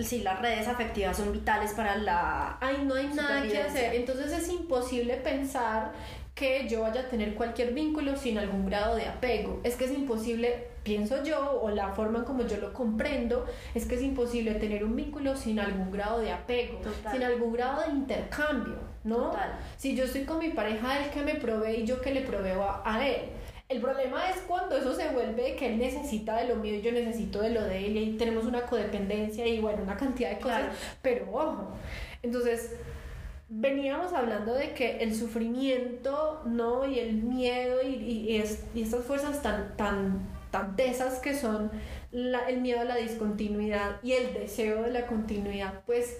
si las redes afectivas son vitales para la... Ay, no hay nada que hacer. Entonces es imposible pensar que yo vaya a tener cualquier vínculo sin algún grado de apego. Es que es imposible, pienso yo, o la forma en como yo lo comprendo, es que es imposible tener un vínculo sin algún grado de apego, sin algún grado de intercambio, ¿no? Si yo estoy con mi pareja, él que me provee y yo que le proveo a él. El problema es cuando eso se vuelve que él necesita de lo mío y yo necesito de lo de él y tenemos una codependencia y bueno, una cantidad de cosas, pero ojo, entonces veníamos hablando de que el sufrimiento, ¿no? Y el miedo y, y, estas fuerzas tan, tan, tan tesas que son el miedo a la discontinuidad y el deseo de la continuidad, pues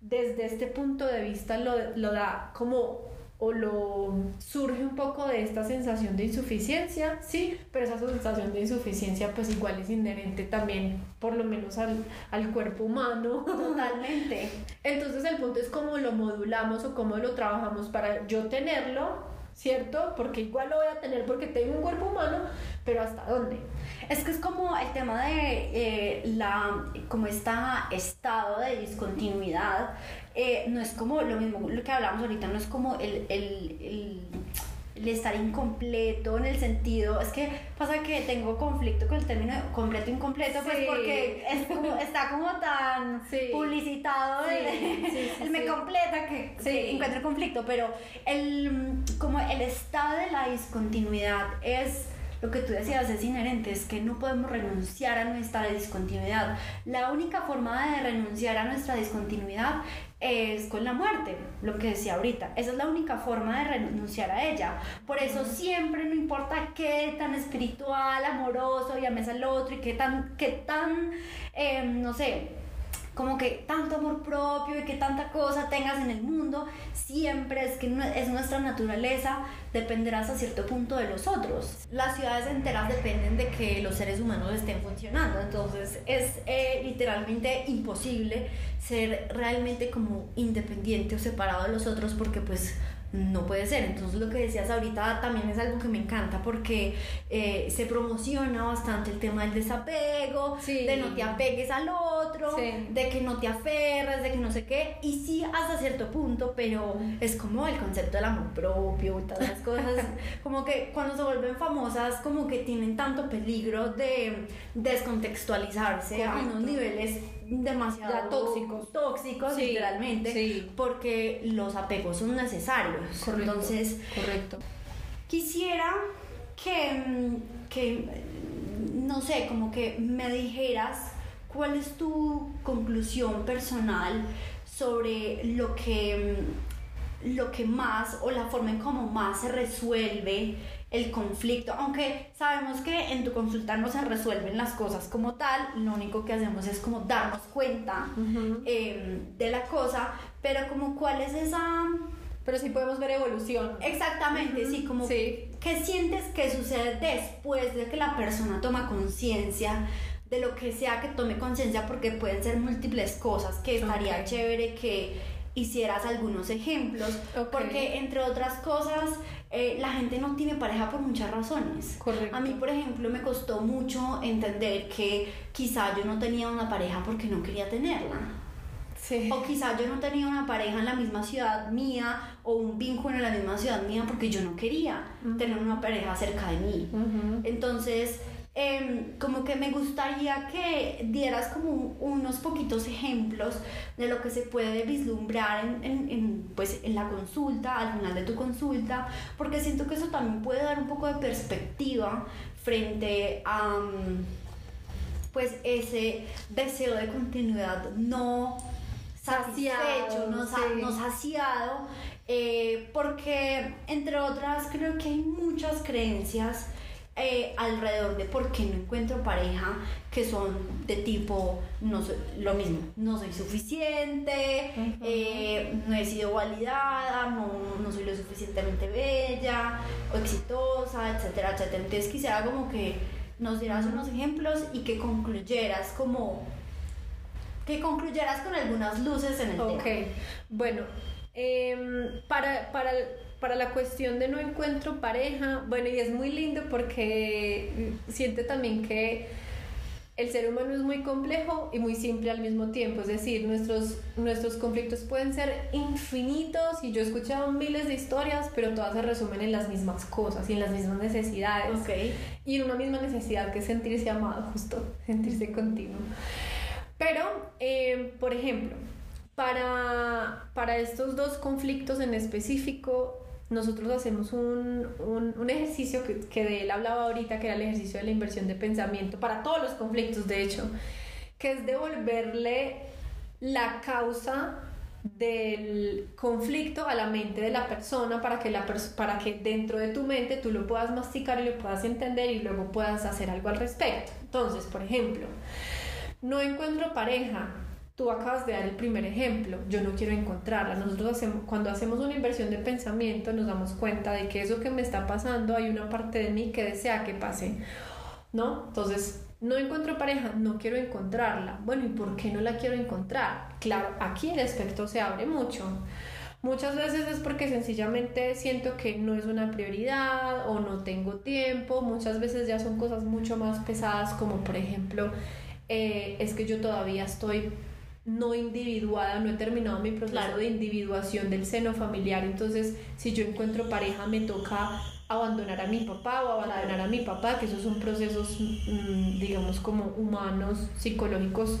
desde este punto de vista lo, lo da como o lo surge un poco de esta sensación de insuficiencia, sí, pero esa sensación de insuficiencia pues igual es inherente también por lo menos al, al cuerpo humano. Totalmente. Entonces el punto es cómo lo modulamos o cómo lo trabajamos para yo tenerlo, ¿cierto? Porque igual lo voy a tener porque tengo un cuerpo humano, pero ¿hasta dónde? Es que es como el tema de eh, la, como está estado de discontinuidad, eh, no es como lo mismo, lo que hablamos ahorita, no es como el, el, el, el, estar incompleto en el sentido, es que pasa que tengo conflicto con el término completo incompleto, pues porque es como, está como tan publicitado el, me completa que, que encuentro conflicto, pero el, como el estado de la discontinuidad es lo que tú decías es inherente, es que no podemos renunciar a nuestra discontinuidad. La única forma de renunciar a nuestra discontinuidad es con la muerte, lo que decía ahorita. Esa es la única forma de renunciar a ella. Por eso siempre, no importa qué tan espiritual, amoroso, y al otro, y qué tan, qué tan, em, no sé, como que tanto amor propio y que tanta cosa tengas en el mundo, siempre es que es nuestra naturaleza depender hasta cierto punto de los otros. Las ciudades enteras dependen de que los seres humanos estén funcionando, entonces es eh, literalmente imposible ser realmente como independiente o separado de los otros porque pues no puede ser. Entonces lo que decías ahorita también es algo que me encanta porque eh, se promociona bastante el tema del desapego, de no te apegues al otro, de que no te aferres, de que no sé qué, y sí hasta cierto punto, pero es como el concepto del amor propio y todas las cosas, como que cuando se vuelven famosas como que tienen tanto peligro de descontextualizarse a unos niveles demasiado Ya tóxicos. tóxicos Sí, literalmente, sí. porque los apegos son necesarios. Correcto. Entonces, correcto. quisiera que, que, no sé, como que me dijeras cuál es tu conclusión personal sobre lo que, lo que más o la forma en cómo más se resuelve el conflicto, aunque sabemos que en tu consulta no se resuelven las cosas como tal, lo único que hacemos es como darnos cuenta eh, de la cosa, pero como cuál es esa Pero sí podemos ver evolución. Exactamente, sí, como Sí. ¿qué sientes que sucede después de que la persona toma conciencia de lo que sea que tome conciencia? Porque pueden ser múltiples cosas que estaría Ok. chévere que hicieras algunos ejemplos, porque entre otras cosas, eh, la gente no tiene pareja por muchas razones. Correcto. A mí, por ejemplo, me costó mucho entender que quizá yo no tenía una pareja porque no quería tenerla. Sí. O quizá yo no tenía una pareja en la misma ciudad mía o un vínculo en la misma ciudad mía porque yo no quería tener una pareja cerca de mí. Entonces, em, como que me gustaría que dieras como un- unos poquitos ejemplos de lo que se puede vislumbrar en, en- en, pues, en la consulta, al final de tu consulta, porque siento que eso también puede dar un poco de perspectiva frente a mm, pues ese deseo de continuidad no satisfecho, no, sí. saciado, eh, porque entre otras creo que hay muchas creencias eh, alrededor de por qué no encuentro pareja que son de tipo no soy, lo mismo no soy suficiente eh, no he sido validada no, no soy lo suficientemente bella o exitosa etcétera etcétera entonces quisiera como que nos dieras unos ejemplos y que concluyeras como que concluyeras con algunas luces en el Ok, tema bueno, em, para, para, para la cuestión de no encuentro pareja, bueno, y es muy lindo porque siento también que el ser humano es muy complejo y muy simple al mismo tiempo, es decir, nuestros, nuestros conflictos pueden ser infinitos y yo he escuchado miles de historias, pero todas se resumen en las mismas cosas y en las mismas necesidades ok y en una misma necesidad que es sentirse amado, justo, sentirse continuo. Pero, eh, por ejemplo, para, para estos dos conflictos en específico, nosotros hacemos un, un, ejercicio que, que de él hablaba ahorita, que era el ejercicio de la inversión de pensamiento, para todos los conflictos, de hecho, que es devolverle la causa del conflicto a la mente de la persona para que, la para que dentro de tu mente tú lo puedas masticar y lo puedas entender y luego puedas hacer algo al respecto. Entonces, por ejemplo, no encuentro pareja. Tú acabas de dar el primer ejemplo. Yo no quiero encontrarla. Nosotros hacemos, cuando hacemos una inversión de pensamiento nos damos cuenta de que eso que me está pasando hay una parte de mí que desea que pase. ¿No? Entonces, no encuentro pareja, no quiero encontrarla. Bueno, ¿y por qué no la quiero encontrar? Claro, aquí el aspecto se abre mucho. Muchas veces es porque sencillamente siento que no es una prioridad o no tengo tiempo. Muchas veces ya son cosas mucho más pesadas como por ejemplo eh, es que yo todavía estoy no individuada, no he terminado mi proceso Claro. de individuación del seno familiar. Entonces, si yo encuentro pareja, me toca abandonar a mi papá o abandonar Claro. a mi papá, que esos son procesos, mm, digamos, como humanos, psicológicos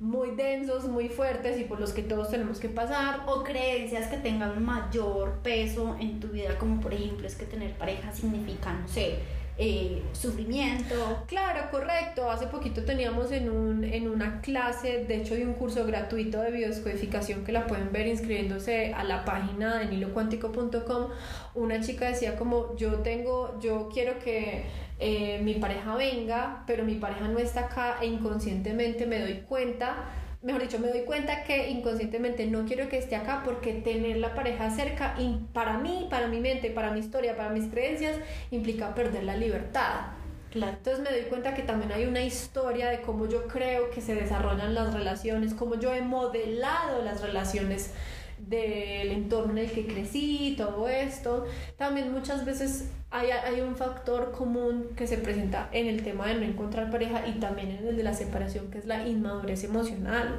muy densos, muy fuertes y por los que todos tenemos que pasar. o creencias que tengan mayor peso en tu vida, como por ejemplo es que tener pareja significa, no sé, eh, sufrimiento. Claro, correcto. Hace poquito teníamos en, un, en una clase, de hecho, de un curso gratuito de biodescodificación que la pueden ver inscribiéndose a la página de nilocuántico.com. Una chica decía como yo tengo, yo quiero que eh, mi pareja venga, pero mi pareja no está acá e inconscientemente me doy cuenta mejor dicho, me doy cuenta que inconscientemente no quiero que esté acá porque tener la pareja cerca y para mí, para mi mente, para mi historia, para mis creencias, implica perder la libertad. Claro. Entonces me doy cuenta que también hay una historia de cómo yo creo que se desarrollan las relaciones, cómo yo he modelado las relaciones del entorno en el que crecí, todo esto. También muchas veces hay, hay un factor común que se presenta en el tema de no encontrar pareja y también en el de la separación, que es la inmadurez emocional.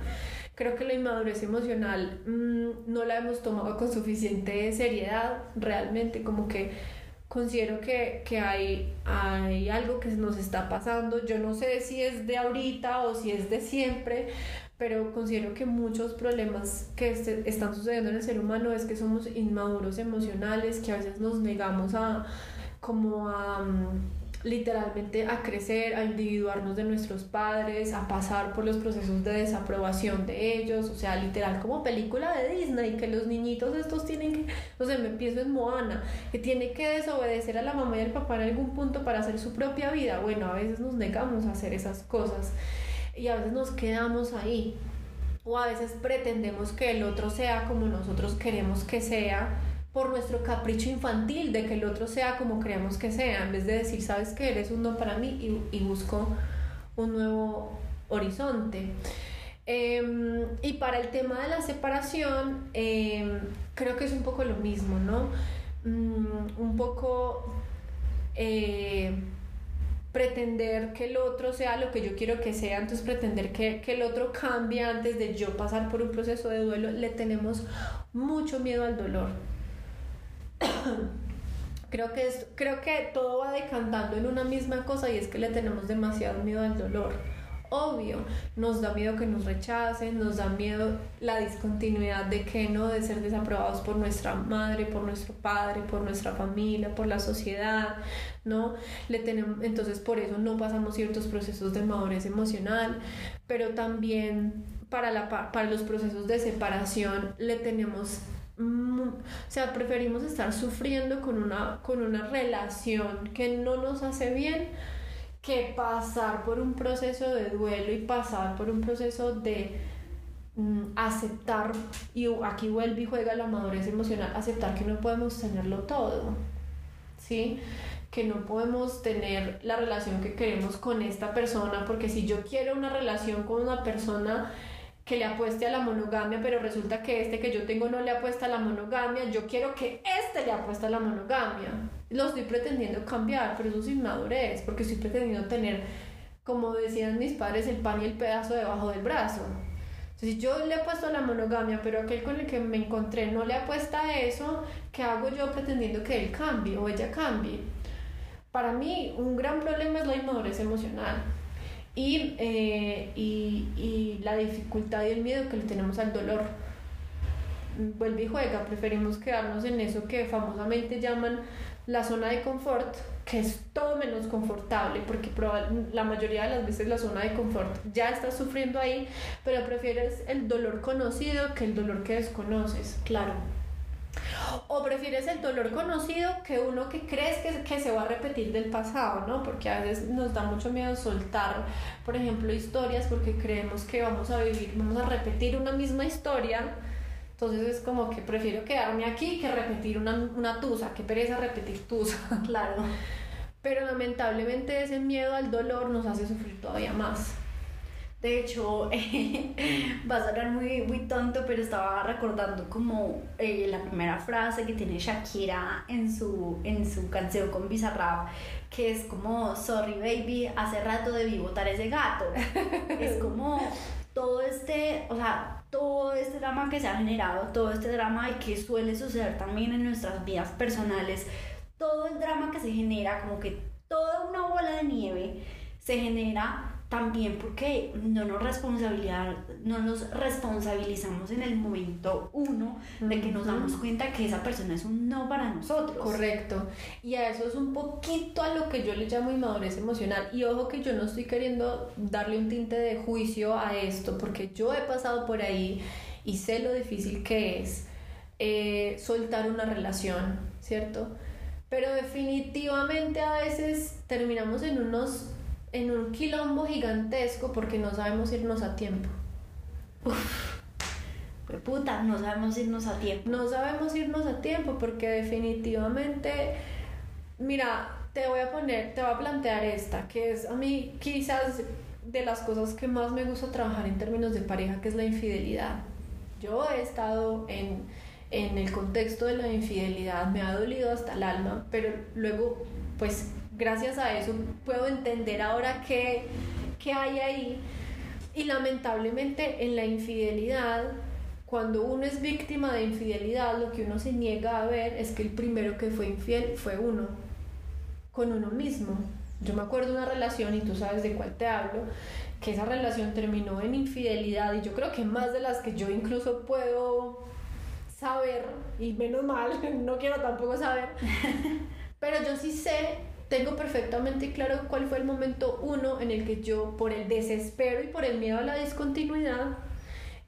Creo que la inmadurez emocional mmm, no la hemos tomado con suficiente seriedad, realmente como que considero que, que hay, hay algo que nos está pasando. Yo no sé si es de ahorita o si es de siempre, pero considero que muchos problemas que este, están sucediendo en el ser humano es que somos inmaduros emocionales, que a veces nos negamos a como a mm, literalmente a crecer, a individuarnos de nuestros padres, a pasar por los procesos de desaprobación de ellos, o sea, literal como película de Disney, que los niñitos estos tienen que, no sé, me pienso en Moana, que tiene que desobedecer a la mamá y al papá en algún punto para hacer su propia vida. Bueno, a veces nos negamos a hacer esas cosas y a veces nos quedamos ahí. O a veces pretendemos que el otro sea como nosotros queremos que sea por nuestro capricho infantil de que el otro sea como creemos que sea, en vez de decir, sabes que eres un don para mí y, busco un nuevo horizonte. Em, y para el tema de la separación, em, creo que es un poco lo mismo, ¿no? Mm, un poco eh, pretender que el otro sea lo que yo quiero que sea, entonces pretender que, que el otro cambie antes de yo pasar por un proceso de duelo, le tenemos mucho miedo al dolor. creo que, es, creo que todo va decantando en una misma cosa y es que le tenemos demasiado miedo al dolor. Obvio, nos da miedo que nos rechacen, nos da miedo la discontinuidad de que no, de ser desaprobados por nuestra madre, por nuestro padre, por nuestra familia, por la sociedad, ¿no? Le tenemos, entonces por eso no pasamos ciertos procesos de madurez emocional, pero también para, la, para los procesos de separación le tenemos o sea, preferimos estar sufriendo con una, con una relación que no nos hace bien que pasar por un proceso de duelo y pasar por un proceso de mm, aceptar, y aquí vuelve y juega la madurez emocional, aceptar que no podemos tenerlo todo, ¿sí? que no podemos tener la relación que queremos con esta persona, porque si yo quiero una relación con una persona que le apueste a la monogamia, pero resulta que este que yo tengo no le apuesta a la monogamia, yo quiero que este le apuesta a la monogamia. Lo estoy pretendiendo cambiar, pero eso es inmadurez, porque estoy pretendiendo tener, como decían mis padres, el pan y el pedazo debajo del brazo. Si yo le apuesto a la monogamia, pero aquel con el que me encontré no le apuesta a eso, ¿qué hago yo pretendiendo que él cambie o ella cambie? Para mí, un gran problema es la inmadurez emocional eh, y, y, la dificultad y el miedo que le tenemos al dolor. Vuelve y juega, preferimos quedarnos en eso que famosamente llaman la zona de confort, que es todo menos confortable, porque la mayoría de las veces la zona de confort ya estás sufriendo ahí, pero prefieres el dolor conocido que el dolor que desconoces. Claro. O prefieres el dolor conocido que uno que crees que, que, se va a repetir del pasado, ¿no? Porque a veces nos da mucho miedo soltar, por ejemplo, historias porque creemos que vamos a vivir, vamos a repetir una misma historia. Entonces es como que prefiero quedarme aquí que repetir una, una tusa, que pereza repetir tusa. Claro. Pero lamentablemente ese miedo al dolor nos hace sufrir todavía más. De hecho, va a sonar muy, muy tonto, pero estaba recordando como eh, la primera frase que tiene Shakira en su, en su canción con Bizarrap, que es como, sorry baby, hace rato debí botar ese gato. es como todo este, o sea, todo este drama que se ha generado, todo este drama y que suele suceder también en nuestras vidas personales, todo el drama que se genera, como que toda una bola de nieve se genera también porque no nos, responsabilidad, no nos responsabilizamos en el momento uno de que nos damos cuenta que esa persona es un no para nosotros. Correcto. Y a eso es un poquito a lo que yo le llamo inmadurez emocional. Y ojo que yo no estoy queriendo darle un tinte de juicio a esto, porque yo he pasado por ahí y sé lo difícil que es eh, soltar una relación, ¿cierto? Pero definitivamente a veces terminamos en unos en un quilombo gigantesco porque no sabemos irnos a tiempo. Uf, puta, no sabemos irnos a tiempo. No sabemos irnos a tiempo porque definitivamente, mira, te voy a poner, te voy a plantear esta, que es a mí quizás de las cosas que más me gusta trabajar en términos de pareja, que es la infidelidad. Yo he estado en, en el contexto de la infidelidad, me ha dolido hasta el alma, pero luego, pues gracias a eso puedo entender ahora qué, qué hay ahí. Y lamentablemente en la infidelidad, cuando uno es víctima de infidelidad, lo que uno se niega a ver es que el primero que fue infiel fue uno, con uno mismo. Yo me acuerdo de una relación, y tú sabes de cuál te hablo, que esa relación terminó en infidelidad y yo creo que más de las que yo incluso puedo saber, y menos mal, no quiero tampoco saber, pero yo sí sé, tengo perfectamente claro cuál fue el momento uno en el que yo, por el desespero y por el miedo a la discontinuidad,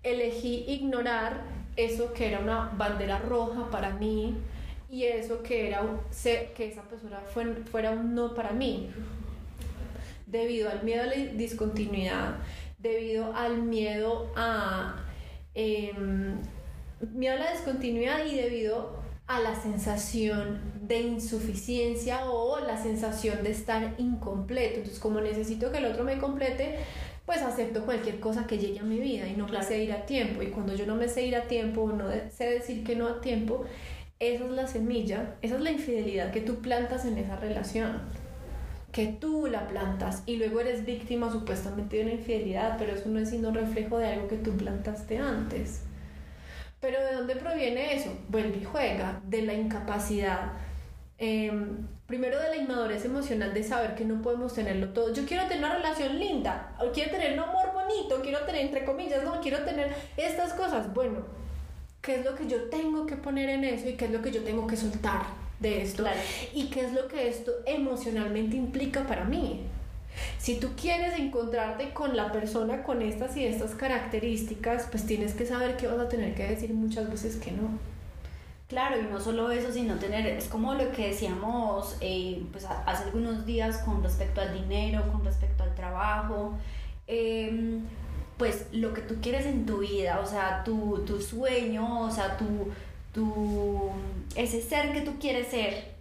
elegí ignorar eso que era una bandera roja para mí y eso que era que esa persona fuera un no para mí. Debido al miedo a la discontinuidad debido al miedo a em, miedo a la discontinuidad y debido a la sensación de insuficiencia o la sensación de estar incompleto. Entonces, como necesito que el otro me complete, pues acepto cualquier cosa que llegue a mi vida y no me sé ir a tiempo. Y cuando yo no me sé ir a tiempo, no sé decir que no a tiempo, esa es la semilla, esa es la infidelidad que tú plantas en esa relación. Que tú la plantas y luego eres víctima supuestamente de una infidelidad, pero eso no es sino reflejo de algo que tú plantaste antes. Pero ¿de dónde proviene eso? Vuelve y juega, de la incapacidad. Em, primero de la inmadurez emocional de saber que no podemos tenerlo todo. Yo quiero tener una relación linda, quiero tener un amor bonito, quiero tener, entre comillas, no, quiero tener estas cosas. Bueno, ¿qué es lo que yo tengo que poner en eso y qué es lo que yo tengo que soltar de esto? Y qué es lo que esto emocionalmente implica para mí. Si tú quieres encontrarte con la persona con estas y estas características, pues tienes que saber que vas a tener que decir muchas veces que no. Claro, y no solo eso, sino tener, es como lo que decíamos eh, pues hace algunos días con respecto al dinero, con respecto al trabajo, em, pues lo que tú quieres en tu vida, o sea, tu, tu sueño, o sea, tu, tu, ese ser que tú quieres ser,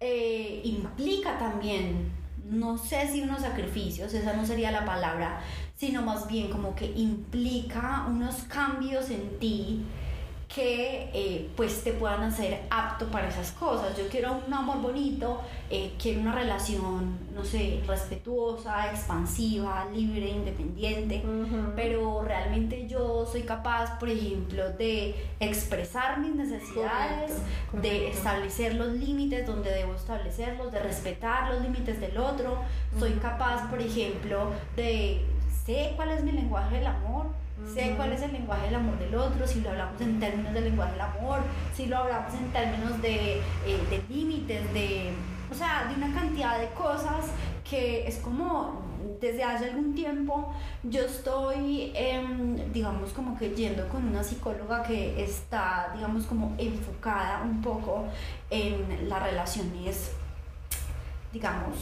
eh, implica también no sé si unos sacrificios, esa no sería la palabra, sino más bien como que implica unos cambios en ti que eh, pues te puedan hacer apto para esas cosas. Yo quiero un amor bonito, eh, quiero una relación, no sé, respetuosa, expansiva, libre, independiente, pero realmente yo soy capaz, por ejemplo, de expresar mis necesidades, de establecer los límites donde debo establecerlos, de respetar los límites del otro. Soy capaz, por ejemplo, de sé cuál es mi lenguaje del amor sé cuál es el lenguaje del amor del otro, si lo hablamos en términos del lenguaje del amor, si lo hablamos en términos de, eh, de límites, de, o sea, de una cantidad de cosas que es como desde hace algún tiempo yo estoy, em, digamos, como que yendo con una psicóloga que está, digamos, como enfocada un poco en las relaciones, digamos,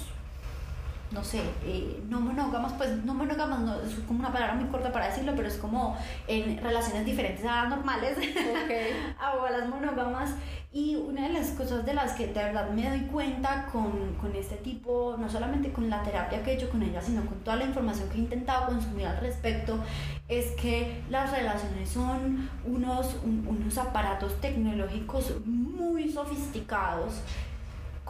no sé, eh, no monógamas, pues no monógamas no, es como una palabra muy corta para decirlo, pero es como en relaciones diferentes a las normales, a las monógamas. Y una de las cosas de las que de verdad me doy cuenta con, con, este tipo, no solamente con la terapia que he hecho con ella, sino con toda la información que he intentado consumir al respecto, es que las relaciones son unos, unos aparatos tecnológicos muy sofisticados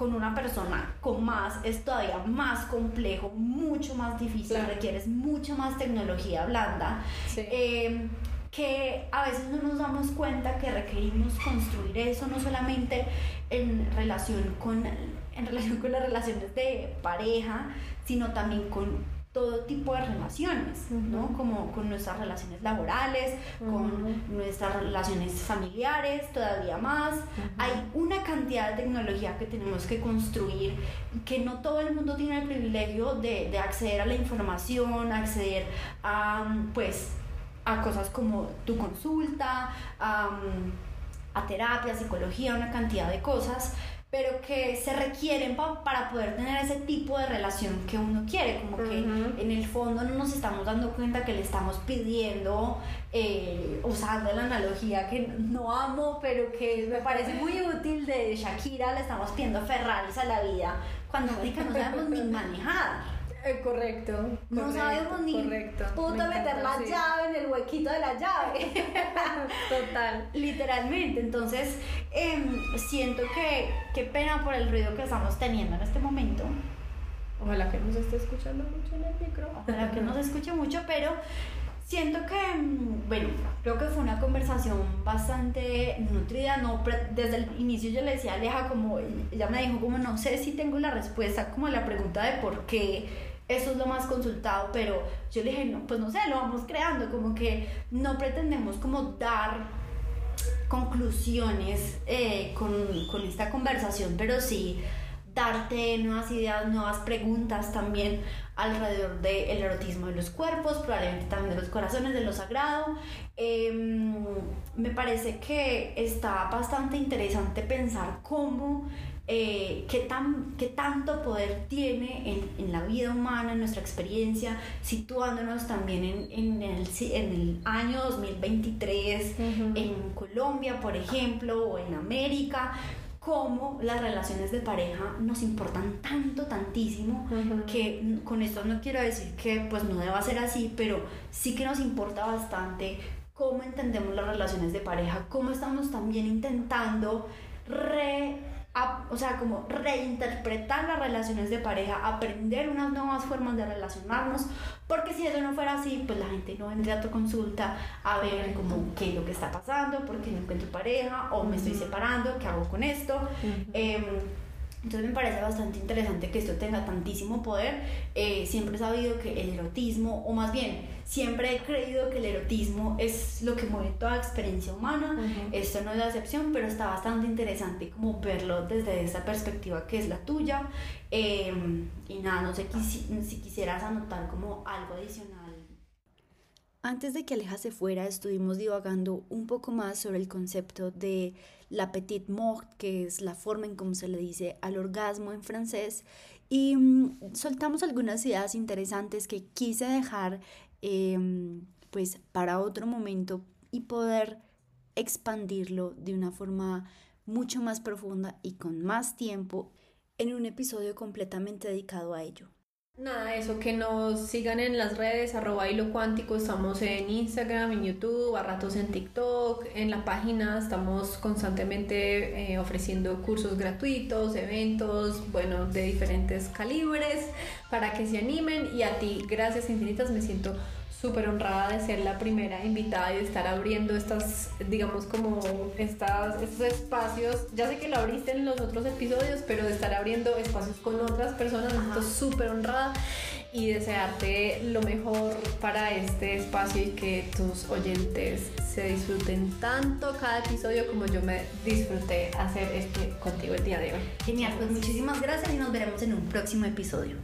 con una persona con más es todavía más complejo, mucho más difícil, requieres mucha más tecnología blanda. Em, que a veces no nos damos cuenta que requerimos construir eso no solamente en relación con en relación con las relaciones de pareja, sino también con todo tipo de relaciones, ¿no? Como con nuestras relaciones laborales, con nuestras relaciones familiares, todavía más. Hay una cantidad de tecnología que tenemos que construir, que no todo el mundo tiene el privilegio de, de acceder a la información, acceder a, pues, a cosas como tu consulta, a, a terapia, psicología, una cantidad de cosas pero que se requieren para poder tener ese tipo de relación que uno quiere, como que en el fondo no nos estamos dando cuenta que le estamos pidiendo, eh, usando la analogía que no amo, pero que me parece muy útil de Shakira, le estamos pidiendo Ferraris a la vida, cuando no sabemos ni manejar. Eh, correcto, No sabemos ni correcto. puta meter la llave en el huequito de la llave. Total. Literalmente. Entonces, em, siento que qué pena por el ruido que estamos teniendo en este momento. Ojalá que nos esté escuchando mucho en el micro. Ojalá que nos escuche mucho, pero siento que, em, bueno, creo que fue una conversación bastante nutrida, no, desde el inicio yo le decía a Aleja como, ella me dijo como no sé si tengo la respuesta como a la pregunta de por qué eso es lo más consultado, pero yo le dije, no, pues no sé, lo vamos creando, como que no pretendemos como dar conclusiones eh, con, con esta conversación, pero sí darte nuevas ideas, nuevas preguntas también alrededor del erotismo de los cuerpos, probablemente también de los corazones, de lo sagrado. Em, me parece que está bastante interesante pensar cómo, eh, qué, tan, qué tanto poder tiene en, en, la vida humana, en nuestra experiencia, situándonos también en, en, el, en el, año 2023, en Colombia, por ejemplo, o en América, cómo las relaciones de pareja nos importan tanto, tantísimo, que con esto no quiero decir que pues no deba ser así, pero sí que nos importa bastante cómo entendemos las relaciones de pareja, cómo estamos también intentando re o sea, como reinterpretar las relaciones de pareja, aprender unas nuevas formas de relacionarnos, porque si eso no fuera así, pues la gente no vendría a tu consulta a ver como qué es lo que está pasando, por qué no encuentro pareja, o me estoy separando, qué hago con esto. Entonces me parece bastante interesante que esto tenga tantísimo poder. Eh, siempre he sabido que el erotismo, o más bien, siempre he creído que el erotismo es lo que mueve toda experiencia humana. Esto no es la excepción, pero está bastante interesante como verlo desde esa perspectiva que es la tuya. Em, y nada, no sé si quisieras anotar como algo adicional. Antes de que Aleja se fuera, estuvimos divagando un poco más sobre el concepto de la petite mort, que es la forma en cómo se le dice al orgasmo en francés, y mm, soltamos algunas ideas interesantes que quise dejar em, pues para otro momento y poder expandirlo de una forma mucho más profunda y con más tiempo en un episodio completamente dedicado a ello. Nada, eso, que nos sigan en las redes, arroba hilo cuántico, estamos en Instagram, en YouTube, a ratos en TikTok, en la página estamos constantemente eh, ofreciendo cursos gratuitos, eventos, bueno, de diferentes calibres, para que se animen y a ti, gracias infinitas, me siento súper honrada de ser la primera invitada y de estar abriendo estas, digamos, como estas, estos espacios. Ya sé que lo abriste en los otros episodios, pero de estar abriendo espacios con otras personas, me siento súper honrada y desearte lo mejor para este espacio y que tus oyentes se disfruten tanto cada episodio como yo me disfruté hacer este contigo el día de hoy. Genial, pues muchísimas gracias y nos veremos en un próximo episodio.